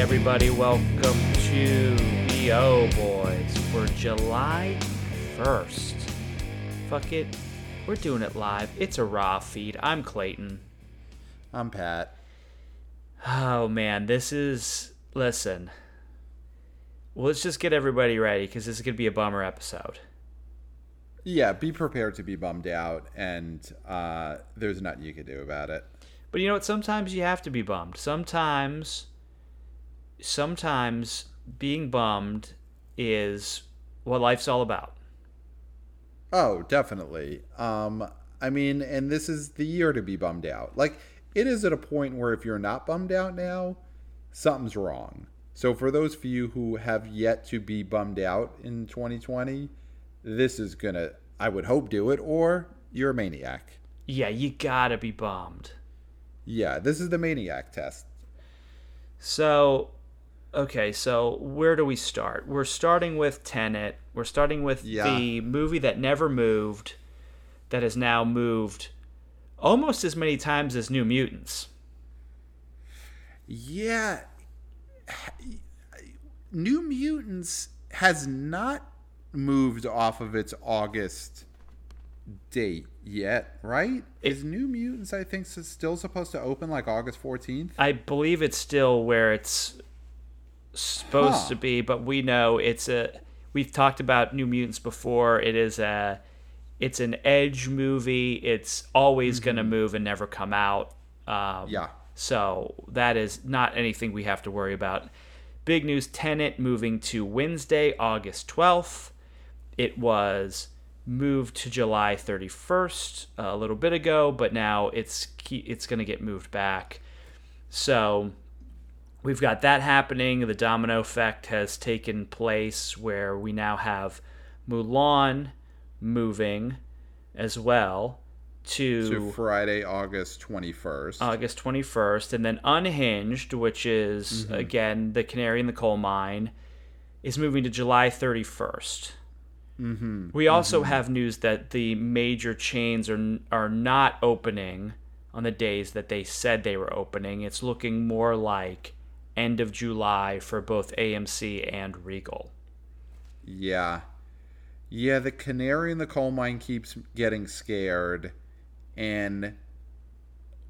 everybody. Welcome to BO Boys for July 1st. Fuck it. We're doing it live. It's a raw feed. I'm Clayton. I'm Pat. Oh man, this is. Listen. Well, let's just get everybody ready because this is going to be a bummer episode. Yeah, be prepared to be bummed out, and uh, there's nothing you can do about it. But you know what? Sometimes you have to be bummed. Sometimes, sometimes being bummed is what life's all about. Oh, definitely. Um, I mean, and this is the year to be bummed out. Like, it is at a point where if you're not bummed out now, something's wrong. So, for those of you who have yet to be bummed out in 2020, this is gonna, I would hope, do it, or you're a maniac. Yeah, you gotta be bummed. Yeah, this is the maniac test. So, okay, so where do we start? We're starting with Tenet. We're starting with Yeah. the movie that never moved, that has now moved almost as many times as New Mutants. Yeah. New Mutants has not moved off of its August date yet, right? Is New Mutants, I think, still supposed to open like August 14th? I believe it's still where it's supposed Huh. to be, but we know it's a. We've talked about New Mutants before. It is a. It's an Edge movie. It's always going to move and never come out. Um, Yeah. So that is not anything we have to worry about. Big news: Tenet moving to Wednesday, August twelfth. It was moved to July 31st a little bit ago, but now it's it's going to get moved back. So we've got that happening. The domino effect has taken place where we now have Mulan moving as well to To Friday, August 21st. August 21st, and then Unhinged, which is again the canary in the coal mine, is moving to July 31st. Mm-hmm. We also have news that the major chains are are not opening on the days that they said they were opening. It's looking more like end of July for both AMC and Regal. yeah. Yeah, the canary in the coal mine keeps getting scared. And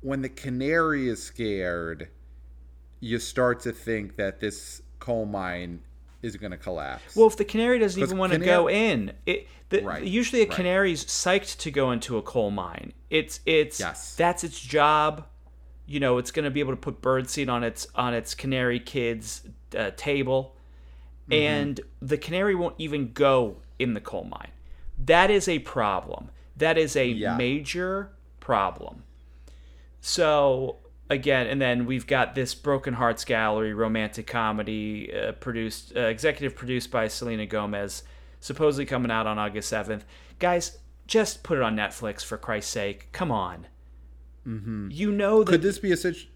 when the canary is scared, you start to think that this coal mine is going to collapse. Well, if the canary doesn't even want to canary- go in, it the, Right, usually a right. canary's psyched to go into a coal mine. It's it's Yes. that's its job. You know, it's going to be able to put birdseed on its on its canary kid's uh, table, Mm-hmm. and the canary won't even go in the coal mine. That is a problem. That is a Yeah. major problem. So again, and then we've got this Broken Hearts Gallery romantic comedy uh, produced, uh, executive produced by Selena Gomez, supposedly coming out on August seventh. Guys, just put it on Netflix for Christ's sake. Come on. Mm-hmm. You know that could this be a situ-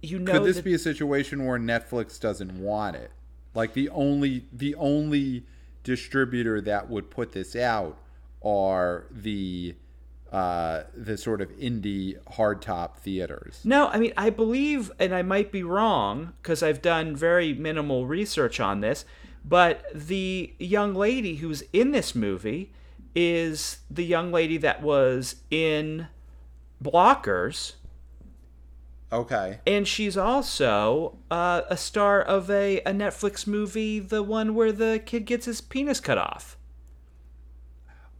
you know could this that, be a situation where Netflix doesn't want it? Like the only the only distributor that would put this out are the uh, the sort of indie hardtop theaters. No, I mean, I believe, and I might be wrong because I've done very minimal research on this, but the young lady who's in this movie is the young lady that was in Blockers, Okay. and she's also uh, a star of a, a Netflix movie, the one where the kid gets his penis cut off.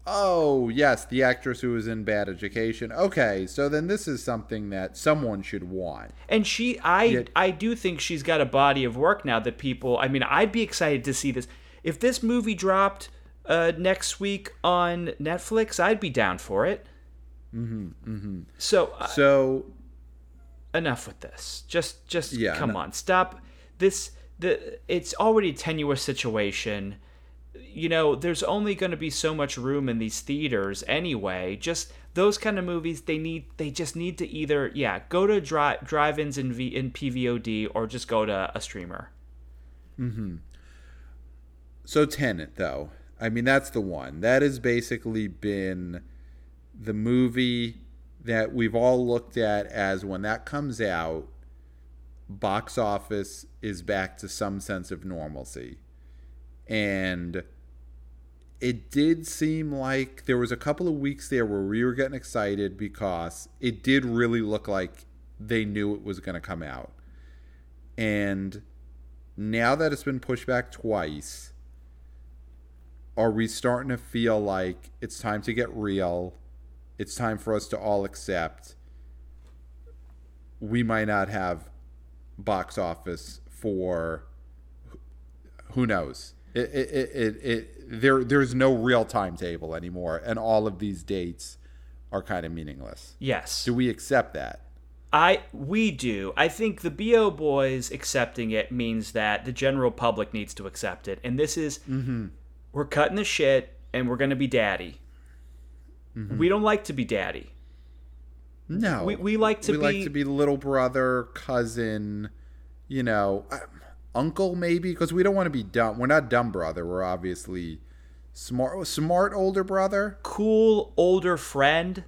Oh yes, the actress who was in Bad Education. Okay, so then this is something that someone should want. And she, I, Yeah. I do think she's got a body of work now that people. I mean, I'd be excited to see this. If this movie dropped uh, next week on Netflix, I'd be down for it. Mm-hmm. mm-hmm. So uh, So enough with this. Just, just Yeah, come no- on, stop this. The it's already a tenuous situation. You know, there's only going to be so much room in these theaters anyway. Just those kind of movies, they need, they just need to either, yeah, go to dri- drive-ins in v- in PVOD or just go to a streamer. Mm-hmm. So Tenet, though, I mean that's the one that has basically been the movie that we've all looked at as when that comes out. box office is back to some sense of normalcy. And it did seem like there was a couple of weeks there where we were getting excited because it did really look like they knew it was going to come out. And now that it's been pushed back twice, are we starting to feel like it's time to get real? It's time for us to all accept we might not have box office for who knows. It, it, it, it, there there's no real timetable anymore, and all of these dates are kind of meaningless. Yes. Do we accept that? I we do. I think the BO boys accepting it means that the general public needs to accept it. And this is mm-hmm. we're cutting the shit and we're gonna be daddy. We don't like to be daddy. No, We- we like to we be- like to be little brother, cousin, you know, uh, uncle maybe because we don't want to be dumb. We're not dumb brother. We're obviously smart, smart older brother. Cool older friend.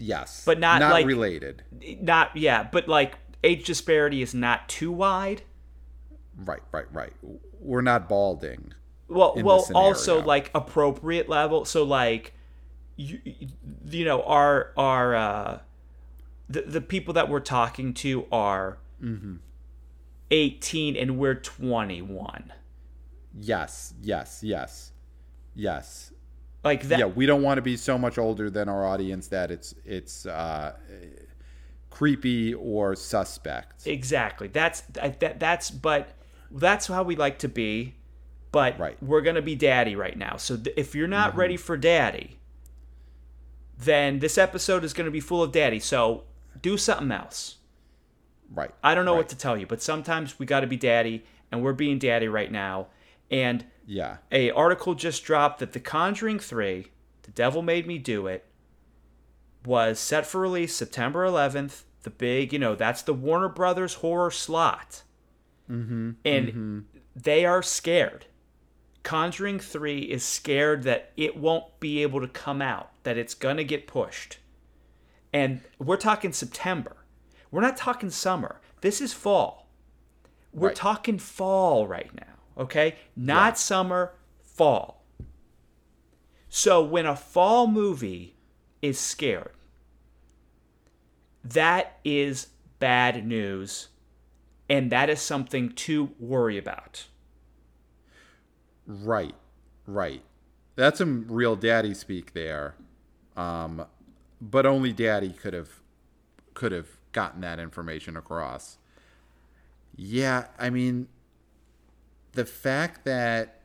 Yes, But not, not like- related. Not yeah, but like age disparity is not too wide. Right, right, right. We're not balding. Well, well, also like appropriate level. So like, you, you know, our our uh, the the people that we're talking to are Mm-hmm. eighteen and we're twenty one. Yes, yes, yes, yes. Like that. yeah, we don't want to be so much older than our audience that it's it's uh, creepy or suspect. Exactly. That's that that's but that's how we like to be. But Right. we're gonna be daddy right now. So th- if you're not ready for daddy, then this episode is gonna be full of daddy. So do something else. Right. I don't know right. what to tell you, but sometimes we got to be daddy, and we're being daddy right now. And Yeah. a article just dropped that The Conjuring 3, The Devil Made Me Do It, was set for release September 11th. The big, you know, that's the Warner Brothers horror slot. Mm-hmm, and they are scared. Conjuring 3 is scared that it won't be able to come out, that it's going to get pushed. And we're talking September. We're not talking summer. This is fall. We're Right. talking fall right now, okay? Not summer, fall. So when a fall movie is scared, that is bad news, and that is something to worry about. Right. Right. That's some real daddy speak there. Um, but only daddy could have could have gotten that information across. Yeah, I mean the fact that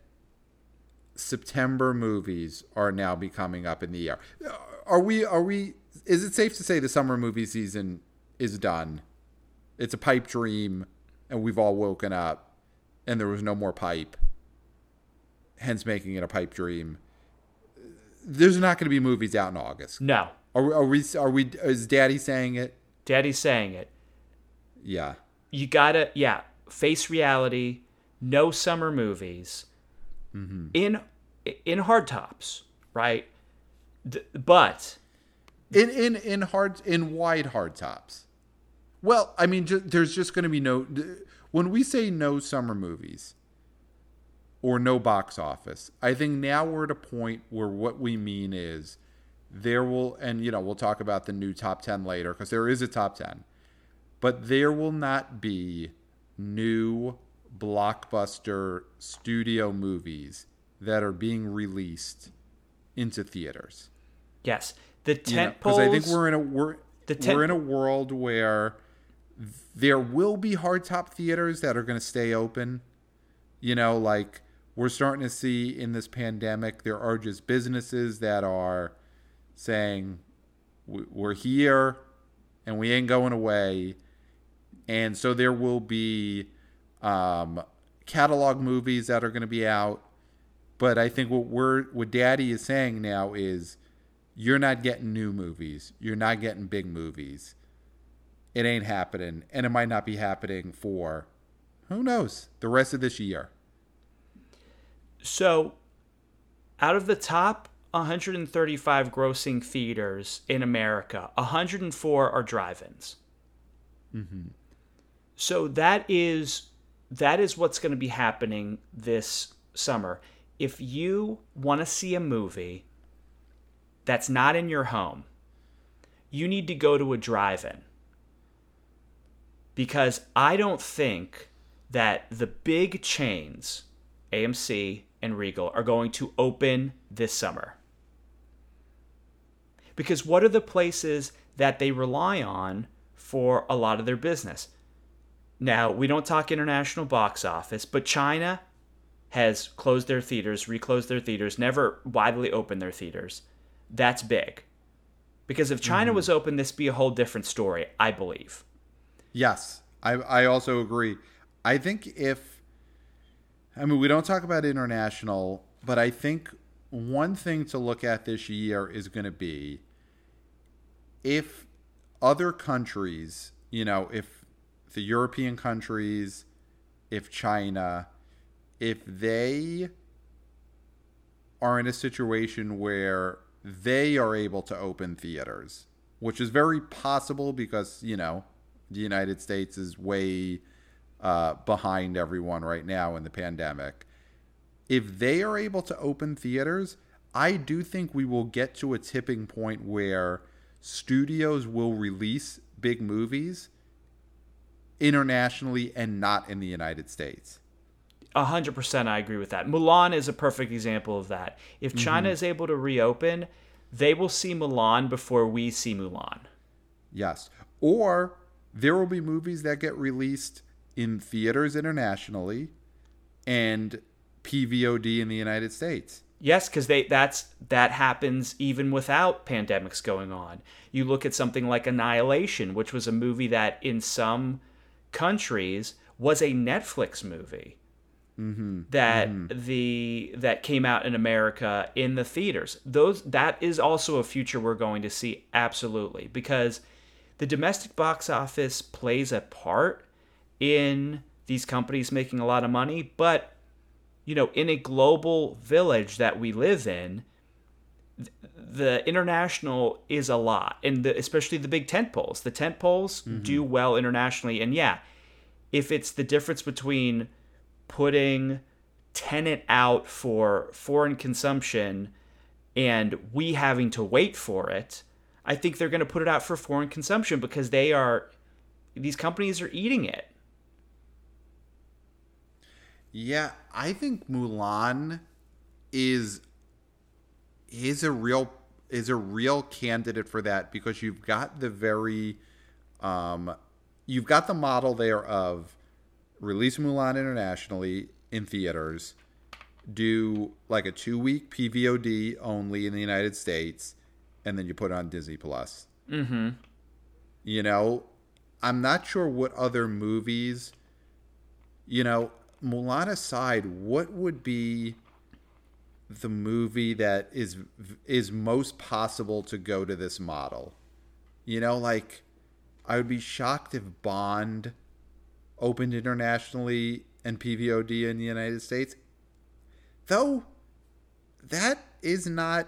September movies are now becoming up in the air. Are we are we is it safe to say the summer movie season is done? It's a pipe dream and we've all woken up and there was no more pipe hence making it a pipe dream. There's not going to be movies out in August. No, Are, we- are we? Are we? Is Daddy saying it? Daddy's saying it. Yeah. You gotta, yeah, face reality. No summer movies. Mm-hmm. In in hard tops, right? D- but In in in hard in wide hard tops. Well, I mean, ju- there's just going to be no. When we say no summer movies or no box office, I think now we're at a point where what we mean is there will, and you know, we'll talk about the new top ten later because there is a top ten, but there will not be new blockbuster studio movies that are being released into theaters. yes, the tent Because poles. I think we're in a we're The tent- we're in a world where there will be hardtop theaters that are going to stay open. You know, like we're starting to see in this pandemic, there are just businesses that are saying "We- we're here and we ain't going away, and so there will be um, catalog movies that are going to be out. But I think what we're what Daddy is saying now is you're not getting new movies. You're not getting big movies. It ain't happening. And it might not be happening for, who knows, the rest of this year. So, out of the top 135 grossing theaters in America, 104 are drive-ins. Mm-hmm. So that is that is what's going to be happening this summer. If you want to see a movie that's not in your home, you need to go to a drive-in. Because I don't think that the big chains, AMC and Regal, are going to open this summer. Because what are the places that they rely on for a lot of their business? Now, we don't talk international box office, but China has closed their theaters, reclosed their theaters, never widely opened their theaters. That's big. Because if China mm-hmm. was open, this be a whole different story, I believe. Yes, I, I also agree. I think if, I mean, we don't talk about international, but I think one thing to look at this year is going to be if other countries, you know, if the European countries, if China, if they are in a situation where they are able to open theaters, which is very possible because, you know, the United States is way uh, behind everyone right now in the pandemic. If they are able to open theaters, I do think we will get to a tipping point where studios will release big movies internationally and not in the United States. A hundred percent, I agree with that. Mulan is a perfect example of that. If China mm-hmm. is able to reopen, they will see Mulan before we see Mulan. Yes, or there will be movies that get released in theaters internationally and PVOD in the United States. Yes, because they that's that happens even without pandemics going on. You look at something like Annihilation, which was a movie that in some countries was a Netflix movie. Mm-hmm. That mm-hmm. the that came out in America in the theaters. Those that is also a future we're going to see absolutely because the domestic box office plays a part in these companies making a lot of money, but you know, in a global village that we live in, the international is a lot, and the, especially the big tent poles. The tent poles mm-hmm. do well internationally, and yeah, if it's the difference between putting Tenet out for foreign consumption and we having to wait for it, I think they're going to put it out for foreign consumption because they are these companies are eating it. Yeah, I think Mulan is is a real is a real candidate for that because you've got the very um you've got the model there of release Mulan internationally in theaters, do like a 2 week PVOD only in the United States and then you put on Disney Plus. Mhm. You know, I'm not sure what other movies you know, Mulan aside, what would be the movie that is is most possible to go to this model? You know, like I would be shocked if Bond opened internationally and PVOD in the United States. Though that is not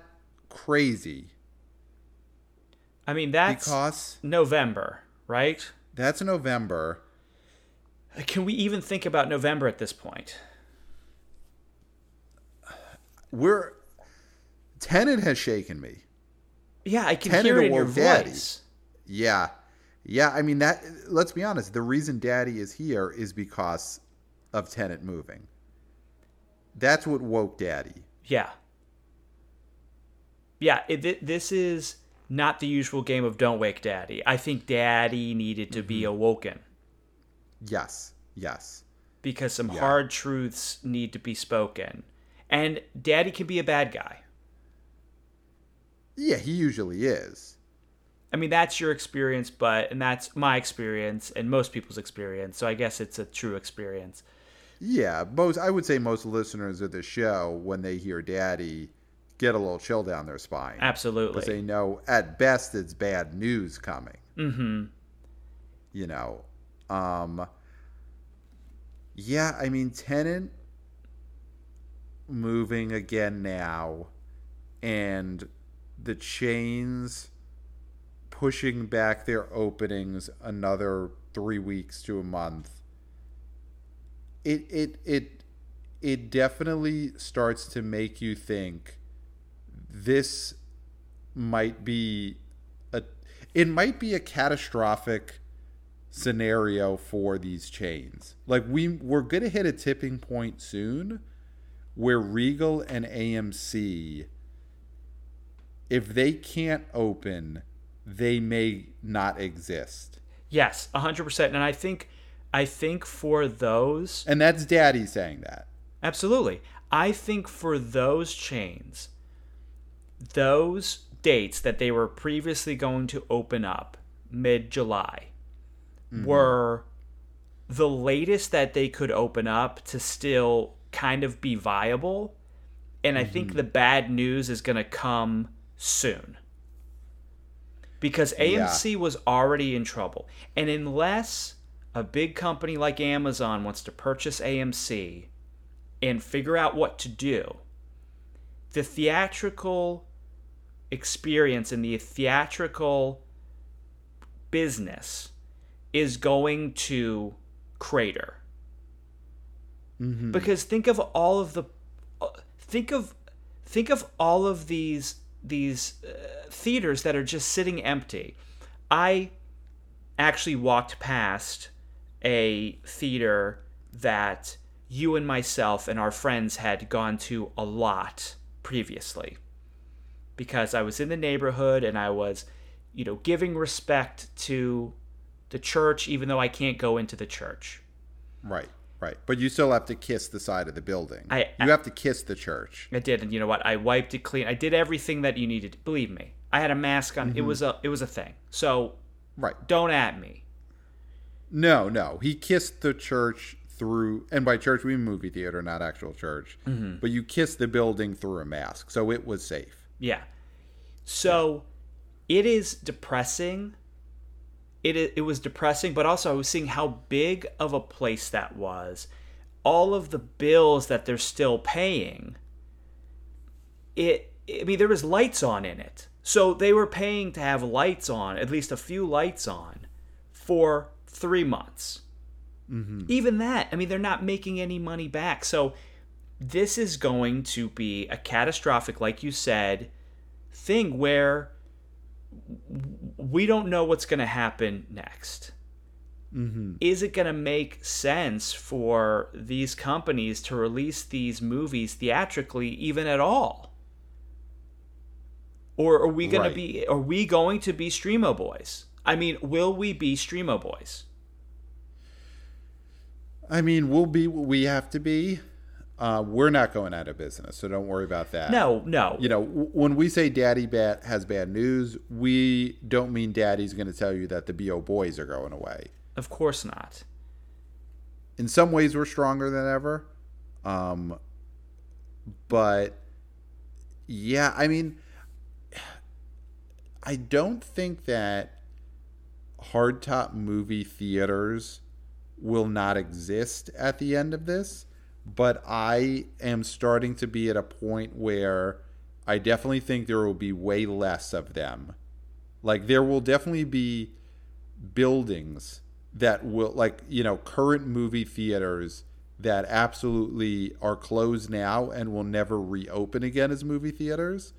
crazy. I mean, that's because November, right? That's November. Can we even think about November at this point? We're Tenet has shaken me. Yeah, I can Tenet hear it in your Daddy. voice. Yeah, yeah. I mean that. Let's be honest. The reason Daddy is here is because of Tenet moving. That's what woke Daddy. Yeah. Yeah. It, this is not the usual game of don't wake Daddy. I think Daddy needed to mm-hmm. be awoken. Yes. Yes. Because some yeah. hard truths need to be spoken. And daddy can be a bad guy. Yeah, he usually is. I mean, that's your experience, but, and that's my experience and most people's experience. So I guess it's a true experience. Yeah, most, I would say most listeners of the show, when they hear daddy, get a little chill down their spine. Absolutely. Because they know at best it's bad news coming. Mm hmm. You know, um, yeah, I mean, Tenet moving again now, and the chains pushing back their openings another three weeks to a month, it it it it definitely starts to make you think this might be a it might be a catastrophic scenario for these chains. Like we we're going to hit a tipping point soon where Regal and AMC if they can't open, they may not exist. Yes, 100%. And I think I think for those And that's daddy saying that. Absolutely. I think for those chains, those dates that they were previously going to open up mid July mm-hmm. were the latest that they could open up to still kind of be viable. And I mm-hmm. think the bad news is going to come soon. Because AMC yeah. was already in trouble. And unless a big company like Amazon wants to purchase AMC and figure out what to do, the theatrical experience and the theatrical business is going to crater. Mm-hmm. Because think of all of the uh, think of think of all of these these uh, theaters that are just sitting empty. I actually walked past a theater that you and myself and our friends had gone to a lot previously because I was in the neighborhood and I was, you know, giving respect to the church even though I can't go into the church. Right. Right, but you still have to kiss the side of the building. I, you have to kiss the church. I did, and you know what? I wiped it clean. I did everything that you needed. Believe me, I had a mask on. Mm-hmm. It was a it was a thing. So, right, don't at me. No, no, he kissed the church through, and by church we mean movie theater, not actual church. Mm-hmm. But you kissed the building through a mask, so it was safe. Yeah. So, yeah. it is depressing it it was depressing, but also I was seeing how big of a place that was. All of the bills that they're still paying. It I mean there was lights on in it. So they were paying to have lights on, at least a few lights on for 3 months. Mm-hmm. Even that, I mean they're not making any money back. So this is going to be a catastrophic like you said thing where we don't know what's going to happen next. Mm-hmm. Is it going to make sense for these companies to release these movies theatrically, even at all? Or are we going right. to be? Are we going to be streamo boys? I mean, will we be streamo boys? I mean, we'll be what we have to be. Uh, we're not going out of business, so don't worry about that. No, no. You know, w- when we say Daddy Bat has bad news, we don't mean Daddy's going to tell you that the BO boys are going away. Of course not. In some ways, we're stronger than ever. Um, but yeah, I mean, I don't think that hardtop movie theaters will not exist at the end of this but I am starting to be at a point where I definitely think there will be way less of them. Like there will definitely be buildings that will like, you know, current movie theaters that absolutely are closed now and will never reopen again as movie theaters.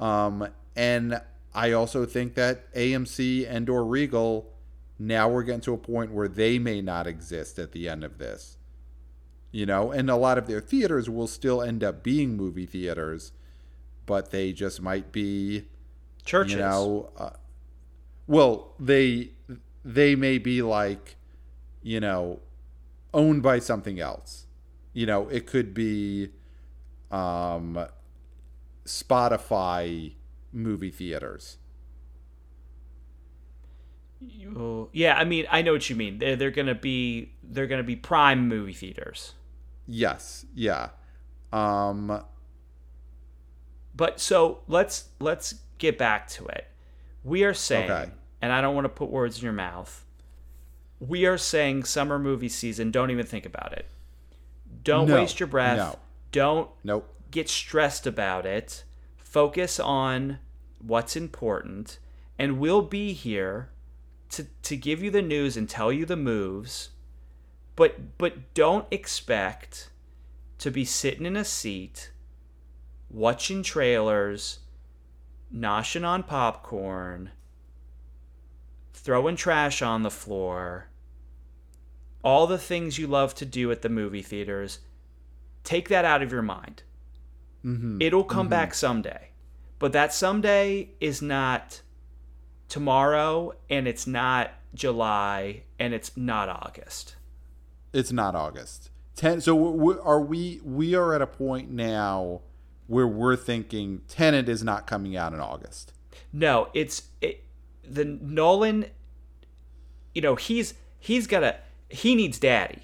Um and I also think that AMC and or Regal now we're getting to a point where they may not exist at the end of this you know, and a lot of their theaters will still end up being movie theaters, but they just might be churches. You know, uh, well, they they may be like, you know, owned by something else. You know, it could be um, Spotify movie theaters. yeah, I mean, I know what you mean. They're, they're gonna be they're gonna be prime movie theaters. Yes. Yeah. Um but so let's let's get back to it. We are saying okay. and I don't want to put words in your mouth. We are saying summer movie season, don't even think about it. Don't no, waste your breath. No. Don't nope. get stressed about it. Focus on what's important and we'll be here to to give you the news and tell you the moves, but but don't expect to be sitting in a seat watching trailers, noshing on popcorn, throwing trash on the floor, all the things you love to do at the movie theaters. Take that out of your mind. Mm-hmm. It'll come back someday. But that someday is not tomorrow and it's not July and it's not August. It's not August. Ten. So we are we? We are at a point now where we're thinking Tenet is not coming out in August. No, it's it, the Nolan you know, he's he's got a he needs daddy.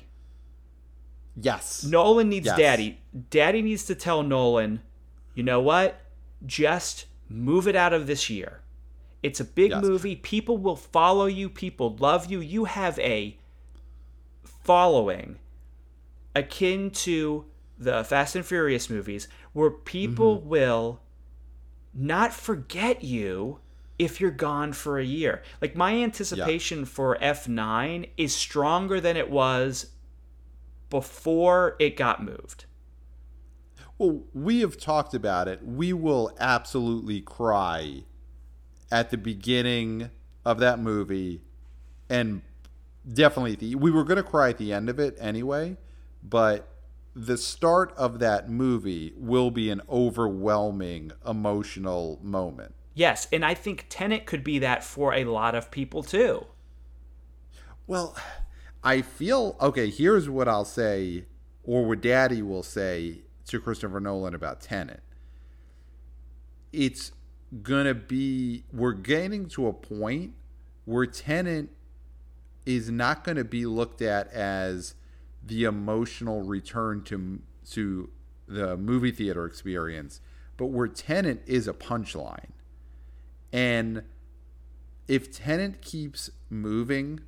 Yes. Nolan needs Yes. daddy. Daddy needs to tell Nolan, you know what? Just move it out of this year. It's a big Yes. movie. People will follow you. People love you. You have a following akin to the Fast and Furious movies where people Mm-hmm. will not forget you if you're gone for a year. Like my anticipation for F9 is stronger than it was before it got moved. Well, we have talked about it. We will absolutely cry at the beginning of that movie, and definitely the, we were going to cry at the end of it anyway. But the start of that movie will be an overwhelming emotional moment. Yes, and I think Tenet could be that for a lot of people too. Well, I feel okay. Here's what I'll say, or what Daddy will say to Christopher Nolan about Tenet. It's gonna be. We're getting to a point where Tenet is not going to be looked at as the emotional return to to the movie theater experience, but where Tenet is a punchline. And if Tenet keeps moving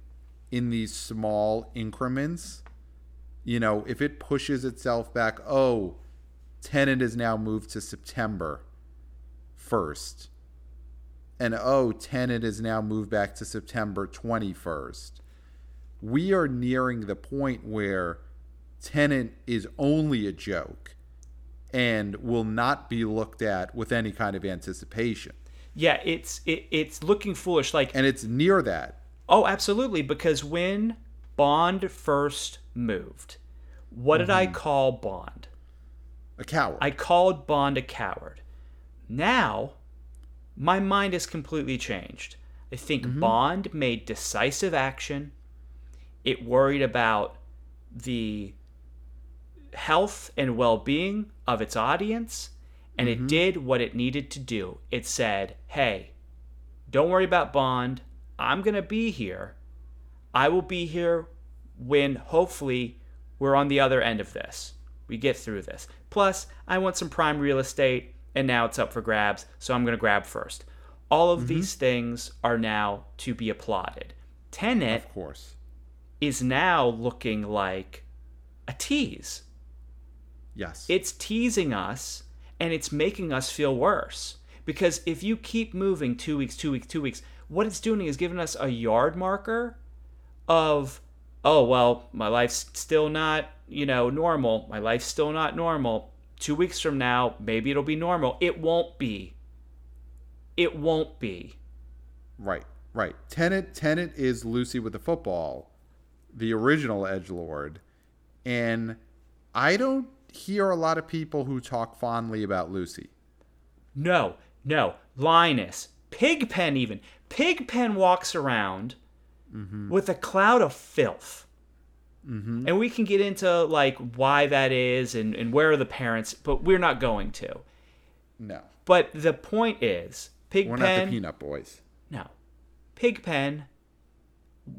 in these small increments, you know, if it pushes itself back, oh, Tenet is now moved to September 1st. And oh, Tenet is now moved back to September 21st. We are nearing the point where Tenet is only a joke and will not be looked at with any kind of anticipation. Yeah, it's it, it's looking foolish. Like And it's near that. Oh, absolutely. Because when Bond first moved, what did I mm-hmm. call Bond? A coward. I called Bond a coward. Now, my mind has completely changed. I think mm-hmm. Bond made decisive action. It worried about the health and well being of its audience, and it mm-hmm. did what it needed to do. It said, hey, don't worry about Bond. I'm going to be here. I will be here when hopefully we're on the other end of this. We get through this. Plus, I want some prime real estate, and now it's up for grabs, so I'm going to grab first. All of mm-hmm. these things are now to be applauded. Tenet of course. Is now looking like a tease. Yes. It's teasing us and it's making us feel worse. Because if you keep moving two weeks, two weeks, two weeks, what it's doing is giving us a yard marker of, oh, well, my life's still not, you know, normal. My life's still not normal. Two weeks from now, maybe it'll be normal. It won't be. It won't be. Right, right. Tenet, Tenet is Lucy with the football, the original Edge Lord, and I don't hear a lot of people who talk fondly about Lucy. No, no. Linus, Pigpen, even. Pigpen walks around mm-hmm. with a cloud of filth. Mm-hmm. And we can get into like why that is and, and where are the parents, but we're not going to. No, But the point is, Pigpen. we're not the Peanut Boys. no, Pigpen,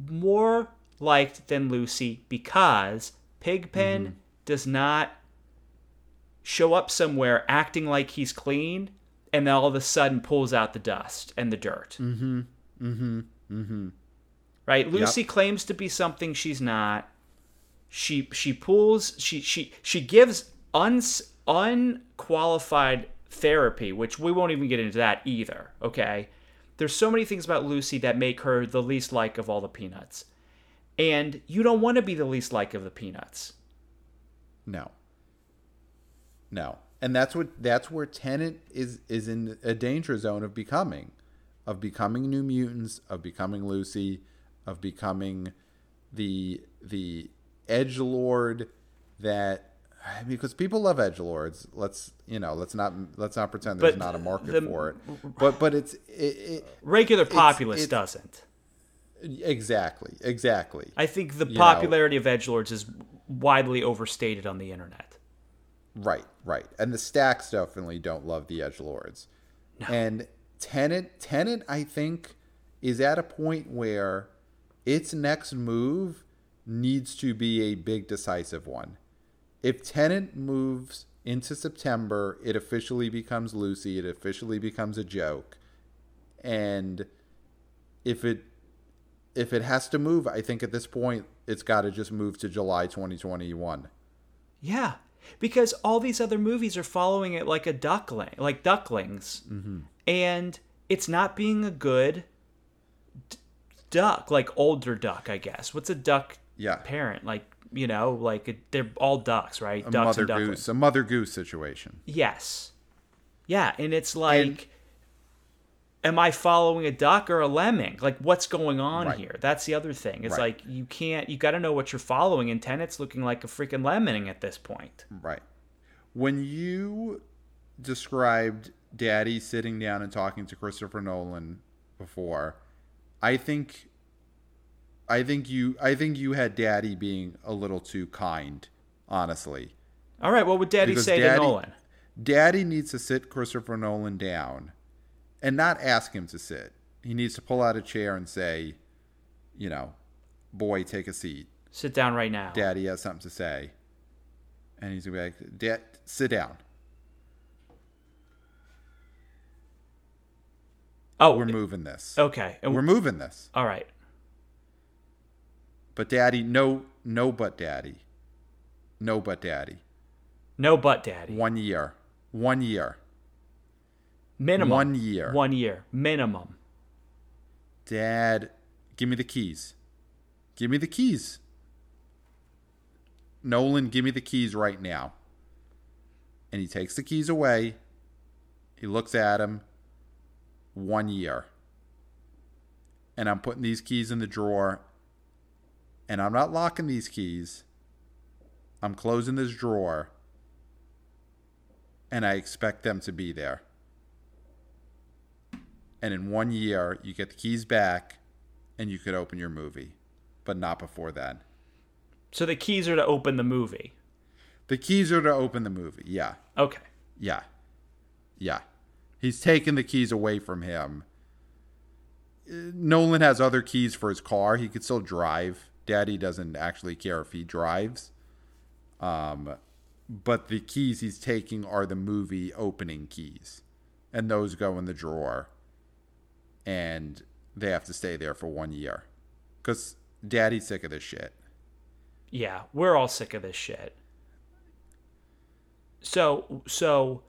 more liked than Lucy because Pigpen does not show up somewhere acting like he's clean and then all of a sudden pulls out the dust and the dirt. Mm-hmm. Mm-hmm. Mm-hmm. Right? Lucy claims to be something she's not. She she pulls she she she gives uns, unqualified therapy, which we won't even get into that either, okay? there's so many things about Lucy that make her the least like of all the Peanuts. And you don't want to be the least like of the Peanuts. No. No. And that's what that's where Tenet is is in a danger zone of becoming of becoming New Mutants, of becoming Lucy, of becoming the the edge lord that because people love edge lords. Let's you know, let's not let's not pretend there's But not a market the- for it. But but it's it, it, Regular populace it's- doesn't. Exactly exactly. I think the you know- popularity of edgelords is widely overstated on the internet. Right, right. And the stacks definitely don't love the edge lords. And Tenet Tenet I think is at a point where its next move needs to be a big decisive one. If Tenet moves into September, it officially becomes Lucy, it officially becomes a joke. And if it if it has to move, I think at this point it's got to just move to July 2021. Yeah, because all these other movies are following it like a duckling, like ducklings, Mm-hmm. and it's not being a good d- duck, like older duck, I guess. What's a duck Yeah. parent? Like you know, like a, they're all ducks, right? a Ducks mother and goose, a mother goose situation. Yes. Yeah, and it's like am I following a duck or a lemming? Like what's going on Right. here? That's the other thing. It's Right. like you can't you got to know what you're following and Tenet's looking like a freaking lemming at this point. Right. When you described Daddy sitting down and talking to Christopher Nolan before, I think I think you I think you had Daddy being a little too kind, honestly. All right, what would Daddy Because say Daddy- to Nolan? Daddy needs to sit Christopher Nolan down and not ask him to sit. He needs to pull out a chair and say, you know, boy, take a seat. Sit down right now. Daddy has something to say. And he's gonna be like, Dad, sit down. oh, We're moving this. okay. And We're moving this. all right. But Daddy, no, no, but Daddy, no, but Daddy. No but Daddy. One year, one year, Minimum. one year. One year. Minimum. Dad, give me the keys. Give me the keys. Nolan, give me the keys right now. And he takes the keys away. He looks at him. One year. And I'm putting these keys in the drawer. And I'm not locking these keys. I'm closing this drawer. And I expect them to be there and in one year you get the keys back and you could open your movie but not before then. So the keys are to open the movie. the keys are to open the movie yeah. Okay. yeah. Yeah. He's taken the keys away from him. Nolan has other keys for his car. He could still drive. Daddy doesn't actually care if he drives. Um but the keys he's taking are the movie opening keys. And those go in the drawer and they have to stay there for one year because daddy's sick of this shit Yeah, we're all sick of this shit. So, so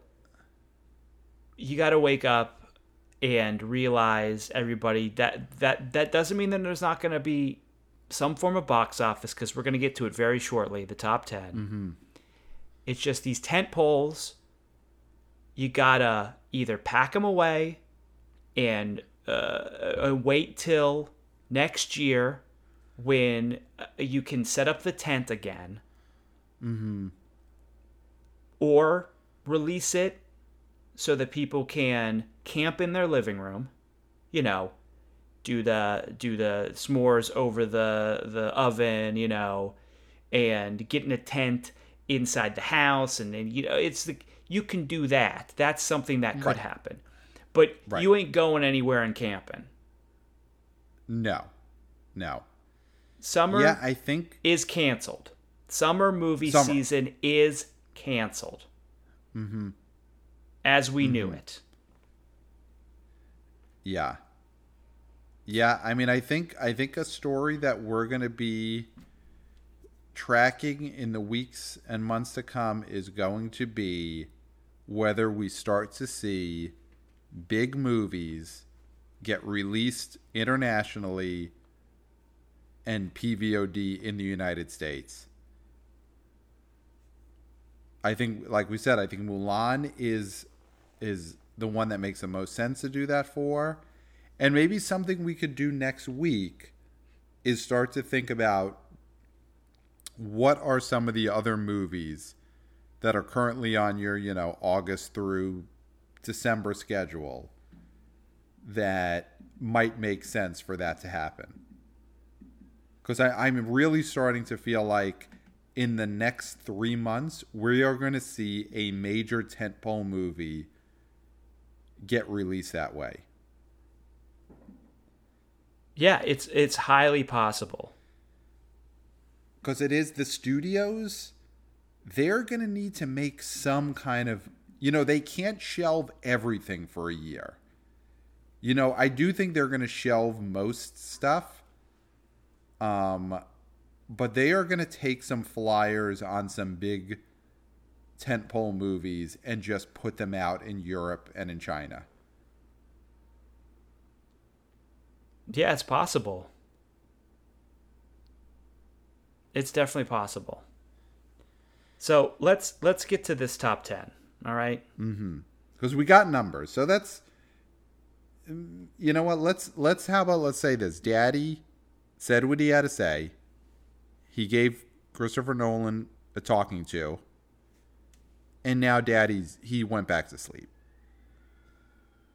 you got to wake up and realize everybody that that that doesn't mean that there's not going to be some form of box office because we're going to get to it very shortly. The top 10 Mm-hmm. It's just these tent poles. You gotta either pack them away and uh, uh, wait till next year when uh, you can set up the tent again. Mm-hmm. Or release it so that people can camp in their living room. You know, do the do the s'mores over the the oven. You know, and get in a tent inside the house, and then you know it's the you can do that. That's something that could Right. happen. But Right. you ain't going anywhere and camping. no no Summer yeah i think is canceled. Summer movie Summer. season is canceled. Mm-hmm. As we knew it. Yeah. Yeah, I mean I think I think a story that we're going to be tracking in the weeks and months to come is going to be whether we start to see big movies get released internationally and PVOD in the United States. I think like we said, I think Mulan is is the one that makes the most sense to do that for. And maybe something we could do next week is start to think about what are some of the other movies that are currently on your, you know, August through December schedule that might make sense for that to happen. Because I'm really starting to feel like in the next three months, we are going to see a major tentpole movie get released that way. Yeah, it's it's highly possible. Because it is the studios, they're going to need to make some kind of, you know, they can't shelve everything for a year. You know, I do think they're going to shelve most stuff. Um, but they are going to take some flyers on some big tentpole movies and just put them out in Europe and in China. Yeah, it's possible. It's definitely possible. So let's let's get to this top ten. All right. Mm-hmm. Because we got numbers, so that's you know what? Let's let's how about let's say this. Daddy said what he had to say. He gave Christopher Nolan a talking to, and now Daddy's he went back to sleep.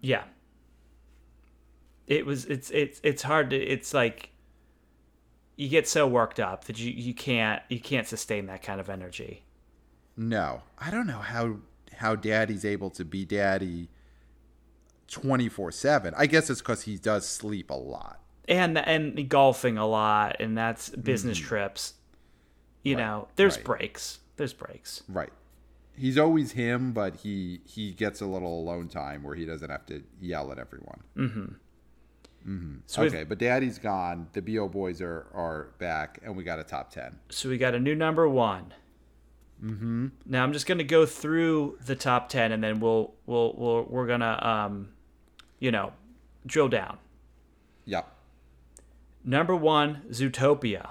Yeah. It was it's it's it's hard to it's like you get so worked up that you you can't you can't sustain that kind of energy. No. I don't know how how Daddy's able to be Daddy 24/7. I guess it's cuz he does sleep a lot. And and golfing a lot and that's business mm-hmm. trips. You right, know, there's right. breaks. There's breaks. Right. He's always him, but he he gets a little alone time where he doesn't have to yell at everyone. Mhm. Mm-hmm. So okay, but Daddy's gone. The Bo Boys are are back, and we got a top ten. So we got a new number one. Mm-hmm. Now I'm just gonna go through the top ten, and then we'll we'll, we'll we're gonna um, you know, drill down. Yep. Number one, Zootopia.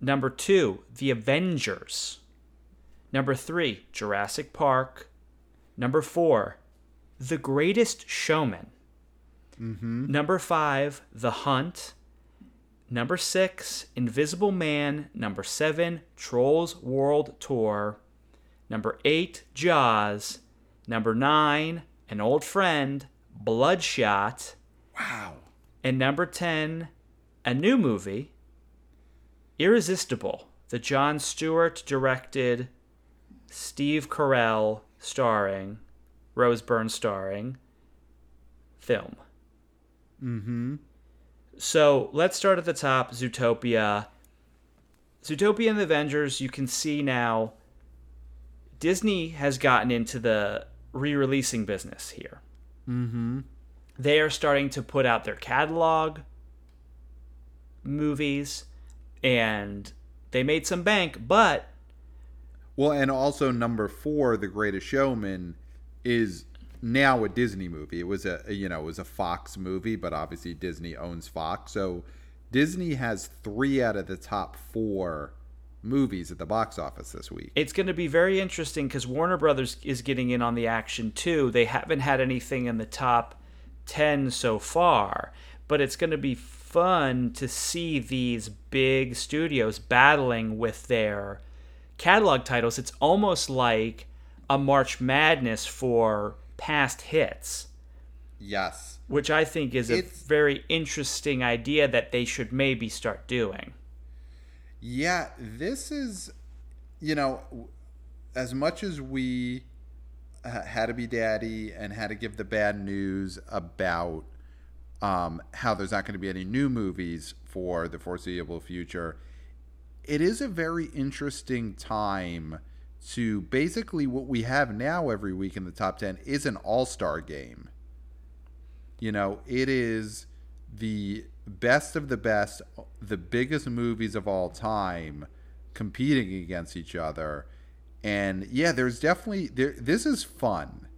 Number two, The Avengers. Number three, Jurassic Park. Number four, The Greatest Showman. Mm-hmm. Number five, The Hunt. Number six, Invisible Man. Number seven, Trolls World Tour. Number eight, Jaws. Number nine, An Old Friend, Bloodshot. Wow. And number 10, a new movie, Irresistible, the Jon Stewart directed, Steve Carell starring, Rose Byrne starring film. Mm-hmm. So let's start at the top. Zootopia. Zootopia and the Avengers, you can see now Disney has gotten into the re releasing business here. Mm-hmm. They are starting to put out their catalog movies and they made some bank, but. Well, and also number four, The Greatest Showman, is now a Disney movie. It was a you know it was a Fox movie, but obviously Disney owns Fox, so Disney has three out of the top four movies at the box office this week. It's going to be very interesting because Warner Brothers is getting in on the action too. They haven't had anything in the top ten so far, but it's going to be fun to see these big studios battling with their catalog titles. It's almost like a March Madness for past hits. Yes. Which I think is it's, a very interesting idea that they should maybe start doing. Yeah, this is, you know, as much as we had to be daddy and had to give the bad news about um, how there's not going to be any new movies for the foreseeable future, it is a very interesting time to basically what we have now every week in the top 10 is an all-star game. You know, it is the best of the best, the biggest movies of all time competing against each other. And yeah, there's definitely there this is fun.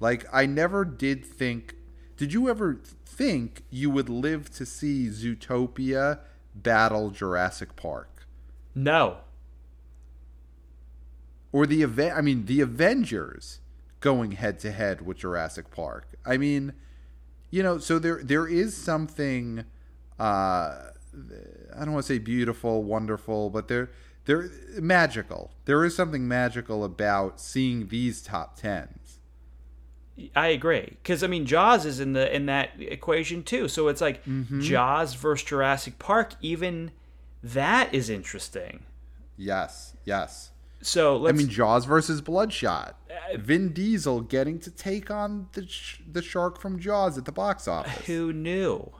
Like I never did think did you ever think you would live to see Zootopia battle Jurassic Park? No. Or the event I mean the Avengers going head to head with Jurassic Park. I mean, you know, so there there is something uh I don't want to say beautiful, wonderful, but there they're magical. There is something magical about seeing these top tens. I agree because I mean Jaws is in the in that equation too. So it's like Mm-hmm. Jaws versus Jurassic Park. Even that is interesting. Yes, yes. So I mean, Jaws versus Bloodshot. Vin Diesel getting to take on the sh- the shark from Jaws at the box office. who knew?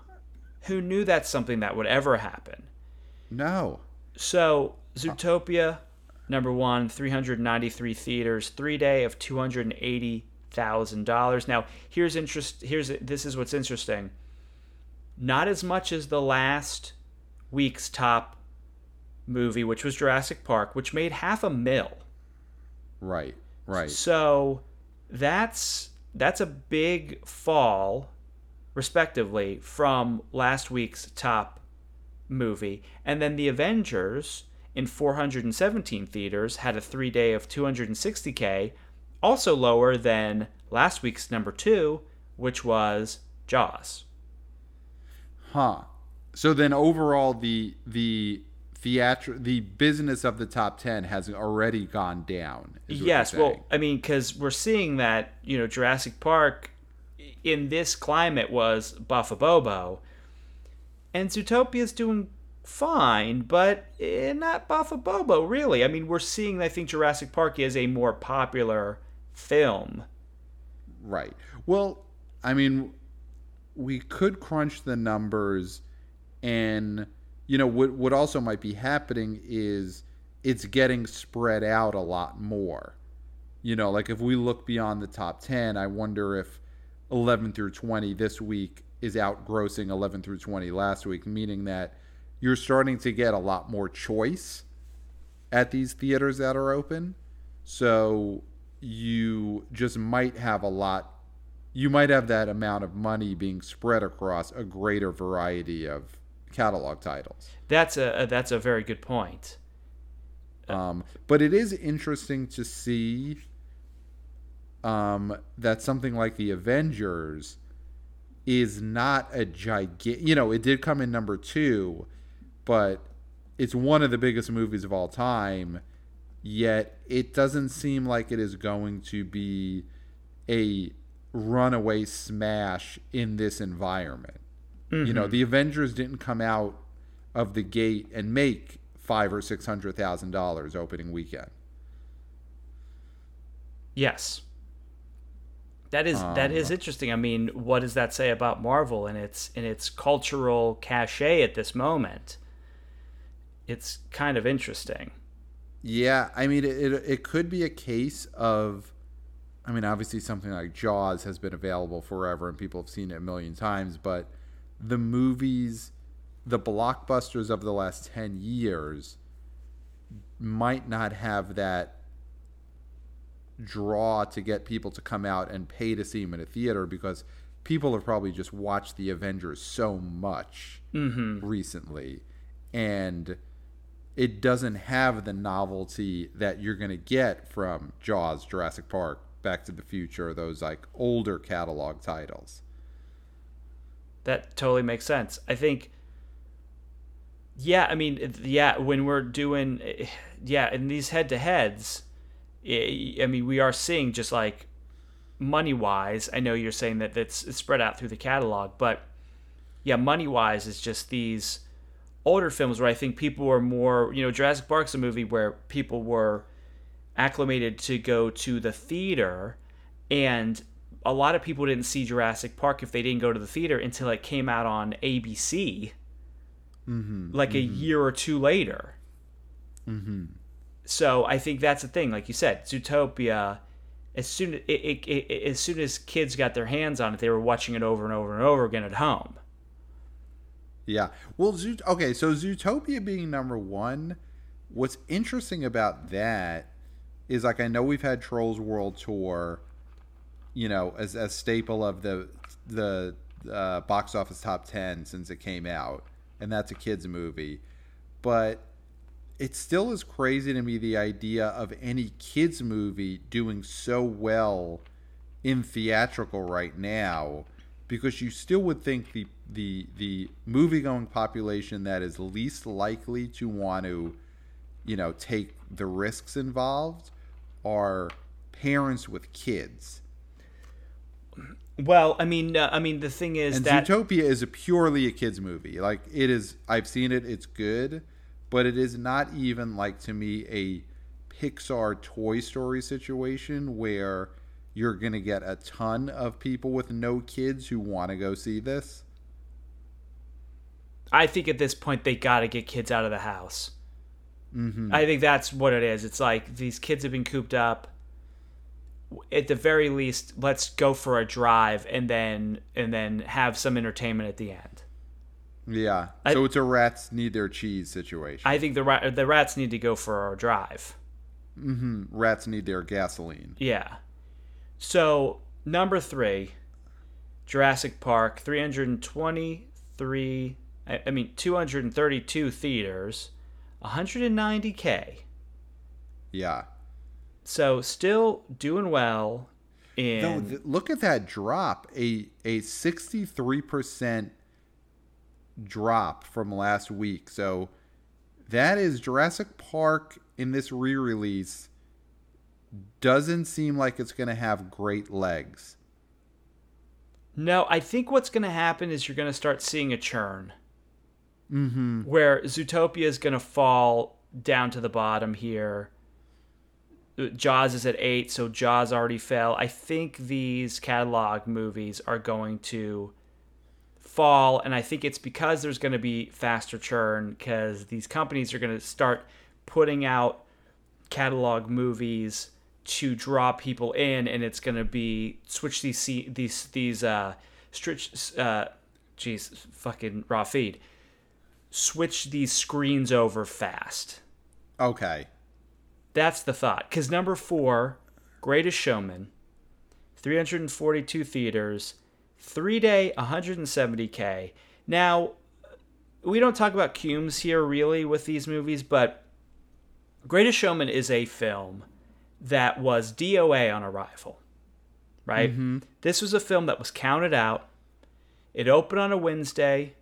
Who knew that's something that would ever happen? No. So Zootopia, number one, 393 theaters, three day of 280 thousand dollars. Now here's interest. Here's this is what's interesting. Not as much as the last week's top movie, which was Jurassic Park, which made half a mil. Right. Right. So that's that's a big fall, respectively, from last week's top movie. And then the Avengers in 417 theaters had a three day of 260k, also lower than last week's number two, which was Jaws. Huh. So then overall the the theatr the business of the top 10 has already gone down. is Yes, well. I mean, because we're seeing that you know Jurassic Park in this climate was Buffabobo, and Zootopia's doing fine, but eh, not Buffabobo really. I mean, we're seeing. I think Jurassic Park is a more popular film. Right. Well, I mean, we could crunch the numbers, and you know what? What also might be happening is it's getting spread out a lot more. You know, like if we look beyond the top ten, I wonder if eleven through twenty this week is outgrossing eleven through twenty last week, meaning that you're starting to get a lot more choice at these theaters that are open. So you just might have a lot you might have that amount of money being spread across a greater variety of catalog titles. That's a, that's a very good point. Um, but it is interesting to see um, that something like the Avengers is not a gigantic. You know, it did come in number two, but it's one of the biggest movies of all time. Yet it doesn't seem like it is going to be a runaway smash in this environment. You know, mm-hmm. the Avengers didn't come out of the gate and make five or six hundred thousand dollars opening weekend. Yes. That is that is um, interesting. I mean, what does that say about Marvel and its and its cultural cachet at this moment? It's kind of interesting. Yeah, I mean, it, it, it could be a case of, I mean, obviously something like Jaws has been available forever and people have seen it a million times, but the movies, the blockbusters of the last 10 years might not have that draw to get people to come out and pay to see them in a theater because people have probably just watched the Avengers so much mm-hmm. recently and it doesn't have the novelty that you're going to get from Jaws, Jurassic Park, Back to the Future, those like older catalog titles. That totally makes sense. I think yeah, I mean, yeah, when we're doing eh, yeah, in these head-to-heads, eh, I mean, we are seeing just like money-wise, I know you're saying that it's, it's spread out through the catalog, but yeah, money-wise is just these older films where I think people were more, you know, Jurassic Park's a movie where people were acclimated to go to the theater and a lot of people didn't see Jurassic Park if they didn't go to the theater until it came out on ABC mm-hmm. like a mm-hmm. year or two later. Mm-hmm. So I think that's the thing, like you said, Zootopia. As soon it, it, it, as soon as kids got their hands on it, they were watching it over and over and over again at home. Yeah. Well, Zoot- okay, so Zootopia being number one, what's interesting about that is like I know we've had Trolls World Tour, you know, as a staple of the the uh, box office top ten since it came out, and that's a kids movie. But it still is crazy to me the idea of any kids movie doing so well in theatrical right now because you still would think the the the movie going population that is least likely to want to you know take the risks involved are parents with kids Well, I mean, uh, I mean, the thing is and that Zootopia is a purely a kids movie. Like it is, I've seen it. It's good, but it is not even like to me a Pixar Toy Story situation where you're gonna get a ton of people with no kids who want to go see this. I think at this point they got to get kids out of the house. Mm-hmm. I think that's what it is. It's like these kids have been cooped up. At the very least, let's go for a drive and then and then have some entertainment at the end. Yeah, I- so it's a rats need their cheese situation. I think the ra- the rats need to go for a drive. Mm-hmm. Rats need their gasoline. Yeah. So number three, Jurassic Park, three hundred twenty-three. I I mean, two hundred thirty-two theaters, one hundred and ninety k. Yeah. So still doing well. In No, th- look at that drop. A a 63% drop from last week. So that is Jurassic Park in this re-release doesn't seem like it's going to have great legs. No, I think what's going to happen is you're going to start seeing a churn. Mm-hmm. Where Zootopia is going to fall down to the bottom here. Jaws is at eight, so Jaws already fell. I think these catalog movies are going to fall, and I think it's because there's going to be faster churn because these companies are going to start putting out catalog movies to draw people in, and it's going to be switch these se- these these uh stretch uh jeez fucking raw feed switch these screens over fast. Okay. That's the thought. Because number four, Greatest Showman, 342 theaters, three day, 170K. Now, we don't talk about cumes here really with these movies, but Greatest Showman is a film that was DOA on arrival, right? Mm-hmm. This was a film that was counted out. It opened on a Wednesday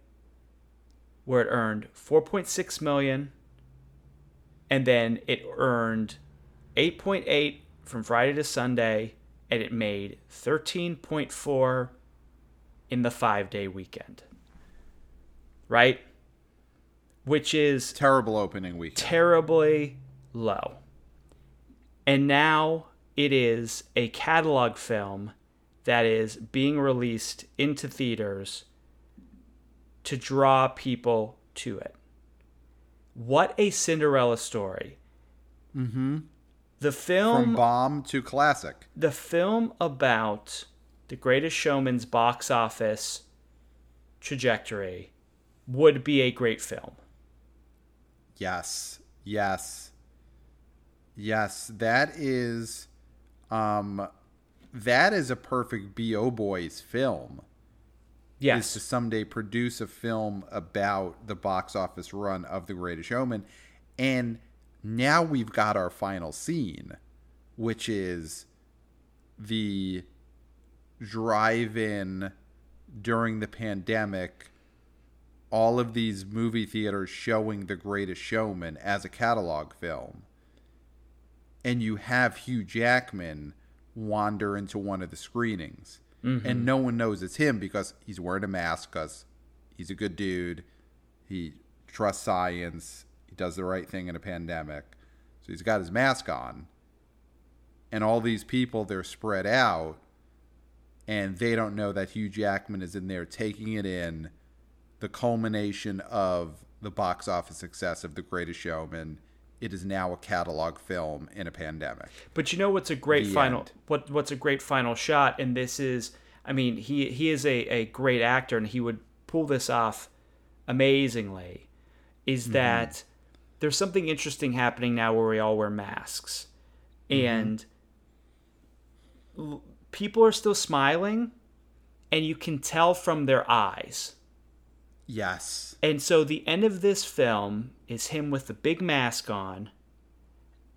where it earned 4.6 million and then it earned 8.8 from Friday to Sunday, and it made 13.4 in the five day weekend. Right? Which is Terrible opening week. terribly low. And now it is a catalog film that is being released into theaters to draw people to it. What a Cinderella story. Mm-hmm. The film From bomb to classic. the film about the greatest showman's box office trajectory would be a great film. Yes. Yes. Yes, that is um that is a perfect BO Boys film. Is to someday produce a film about the box office run of The Greatest Showman. And now we've got our final scene, which is the drive-in during the pandemic all of these movie theaters showing The Greatest Showman as a catalog film. And you have Hugh Jackman wander into one of the screenings. And mm-hmm. no one knows it's him because he's wearing a mask because he's a good dude. He trusts science. He does the right thing in a pandemic. So he's got his mask on. And all these people, they're spread out. And they don't know that Hugh Jackman is in there taking it in the culmination of the box office success of The Greatest Showman. It is now a catalog film in a pandemic. But you know what's a great The final end. what what's a great final shot and this is I mean he he is a, a great actor and he would pull this off amazingly is Mm-hmm. that there's something interesting happening now where we all wear masks Mm-hmm. and l- people are still smiling and you can tell from their eyes. Yes. And so the end of this film is him with the big mask on,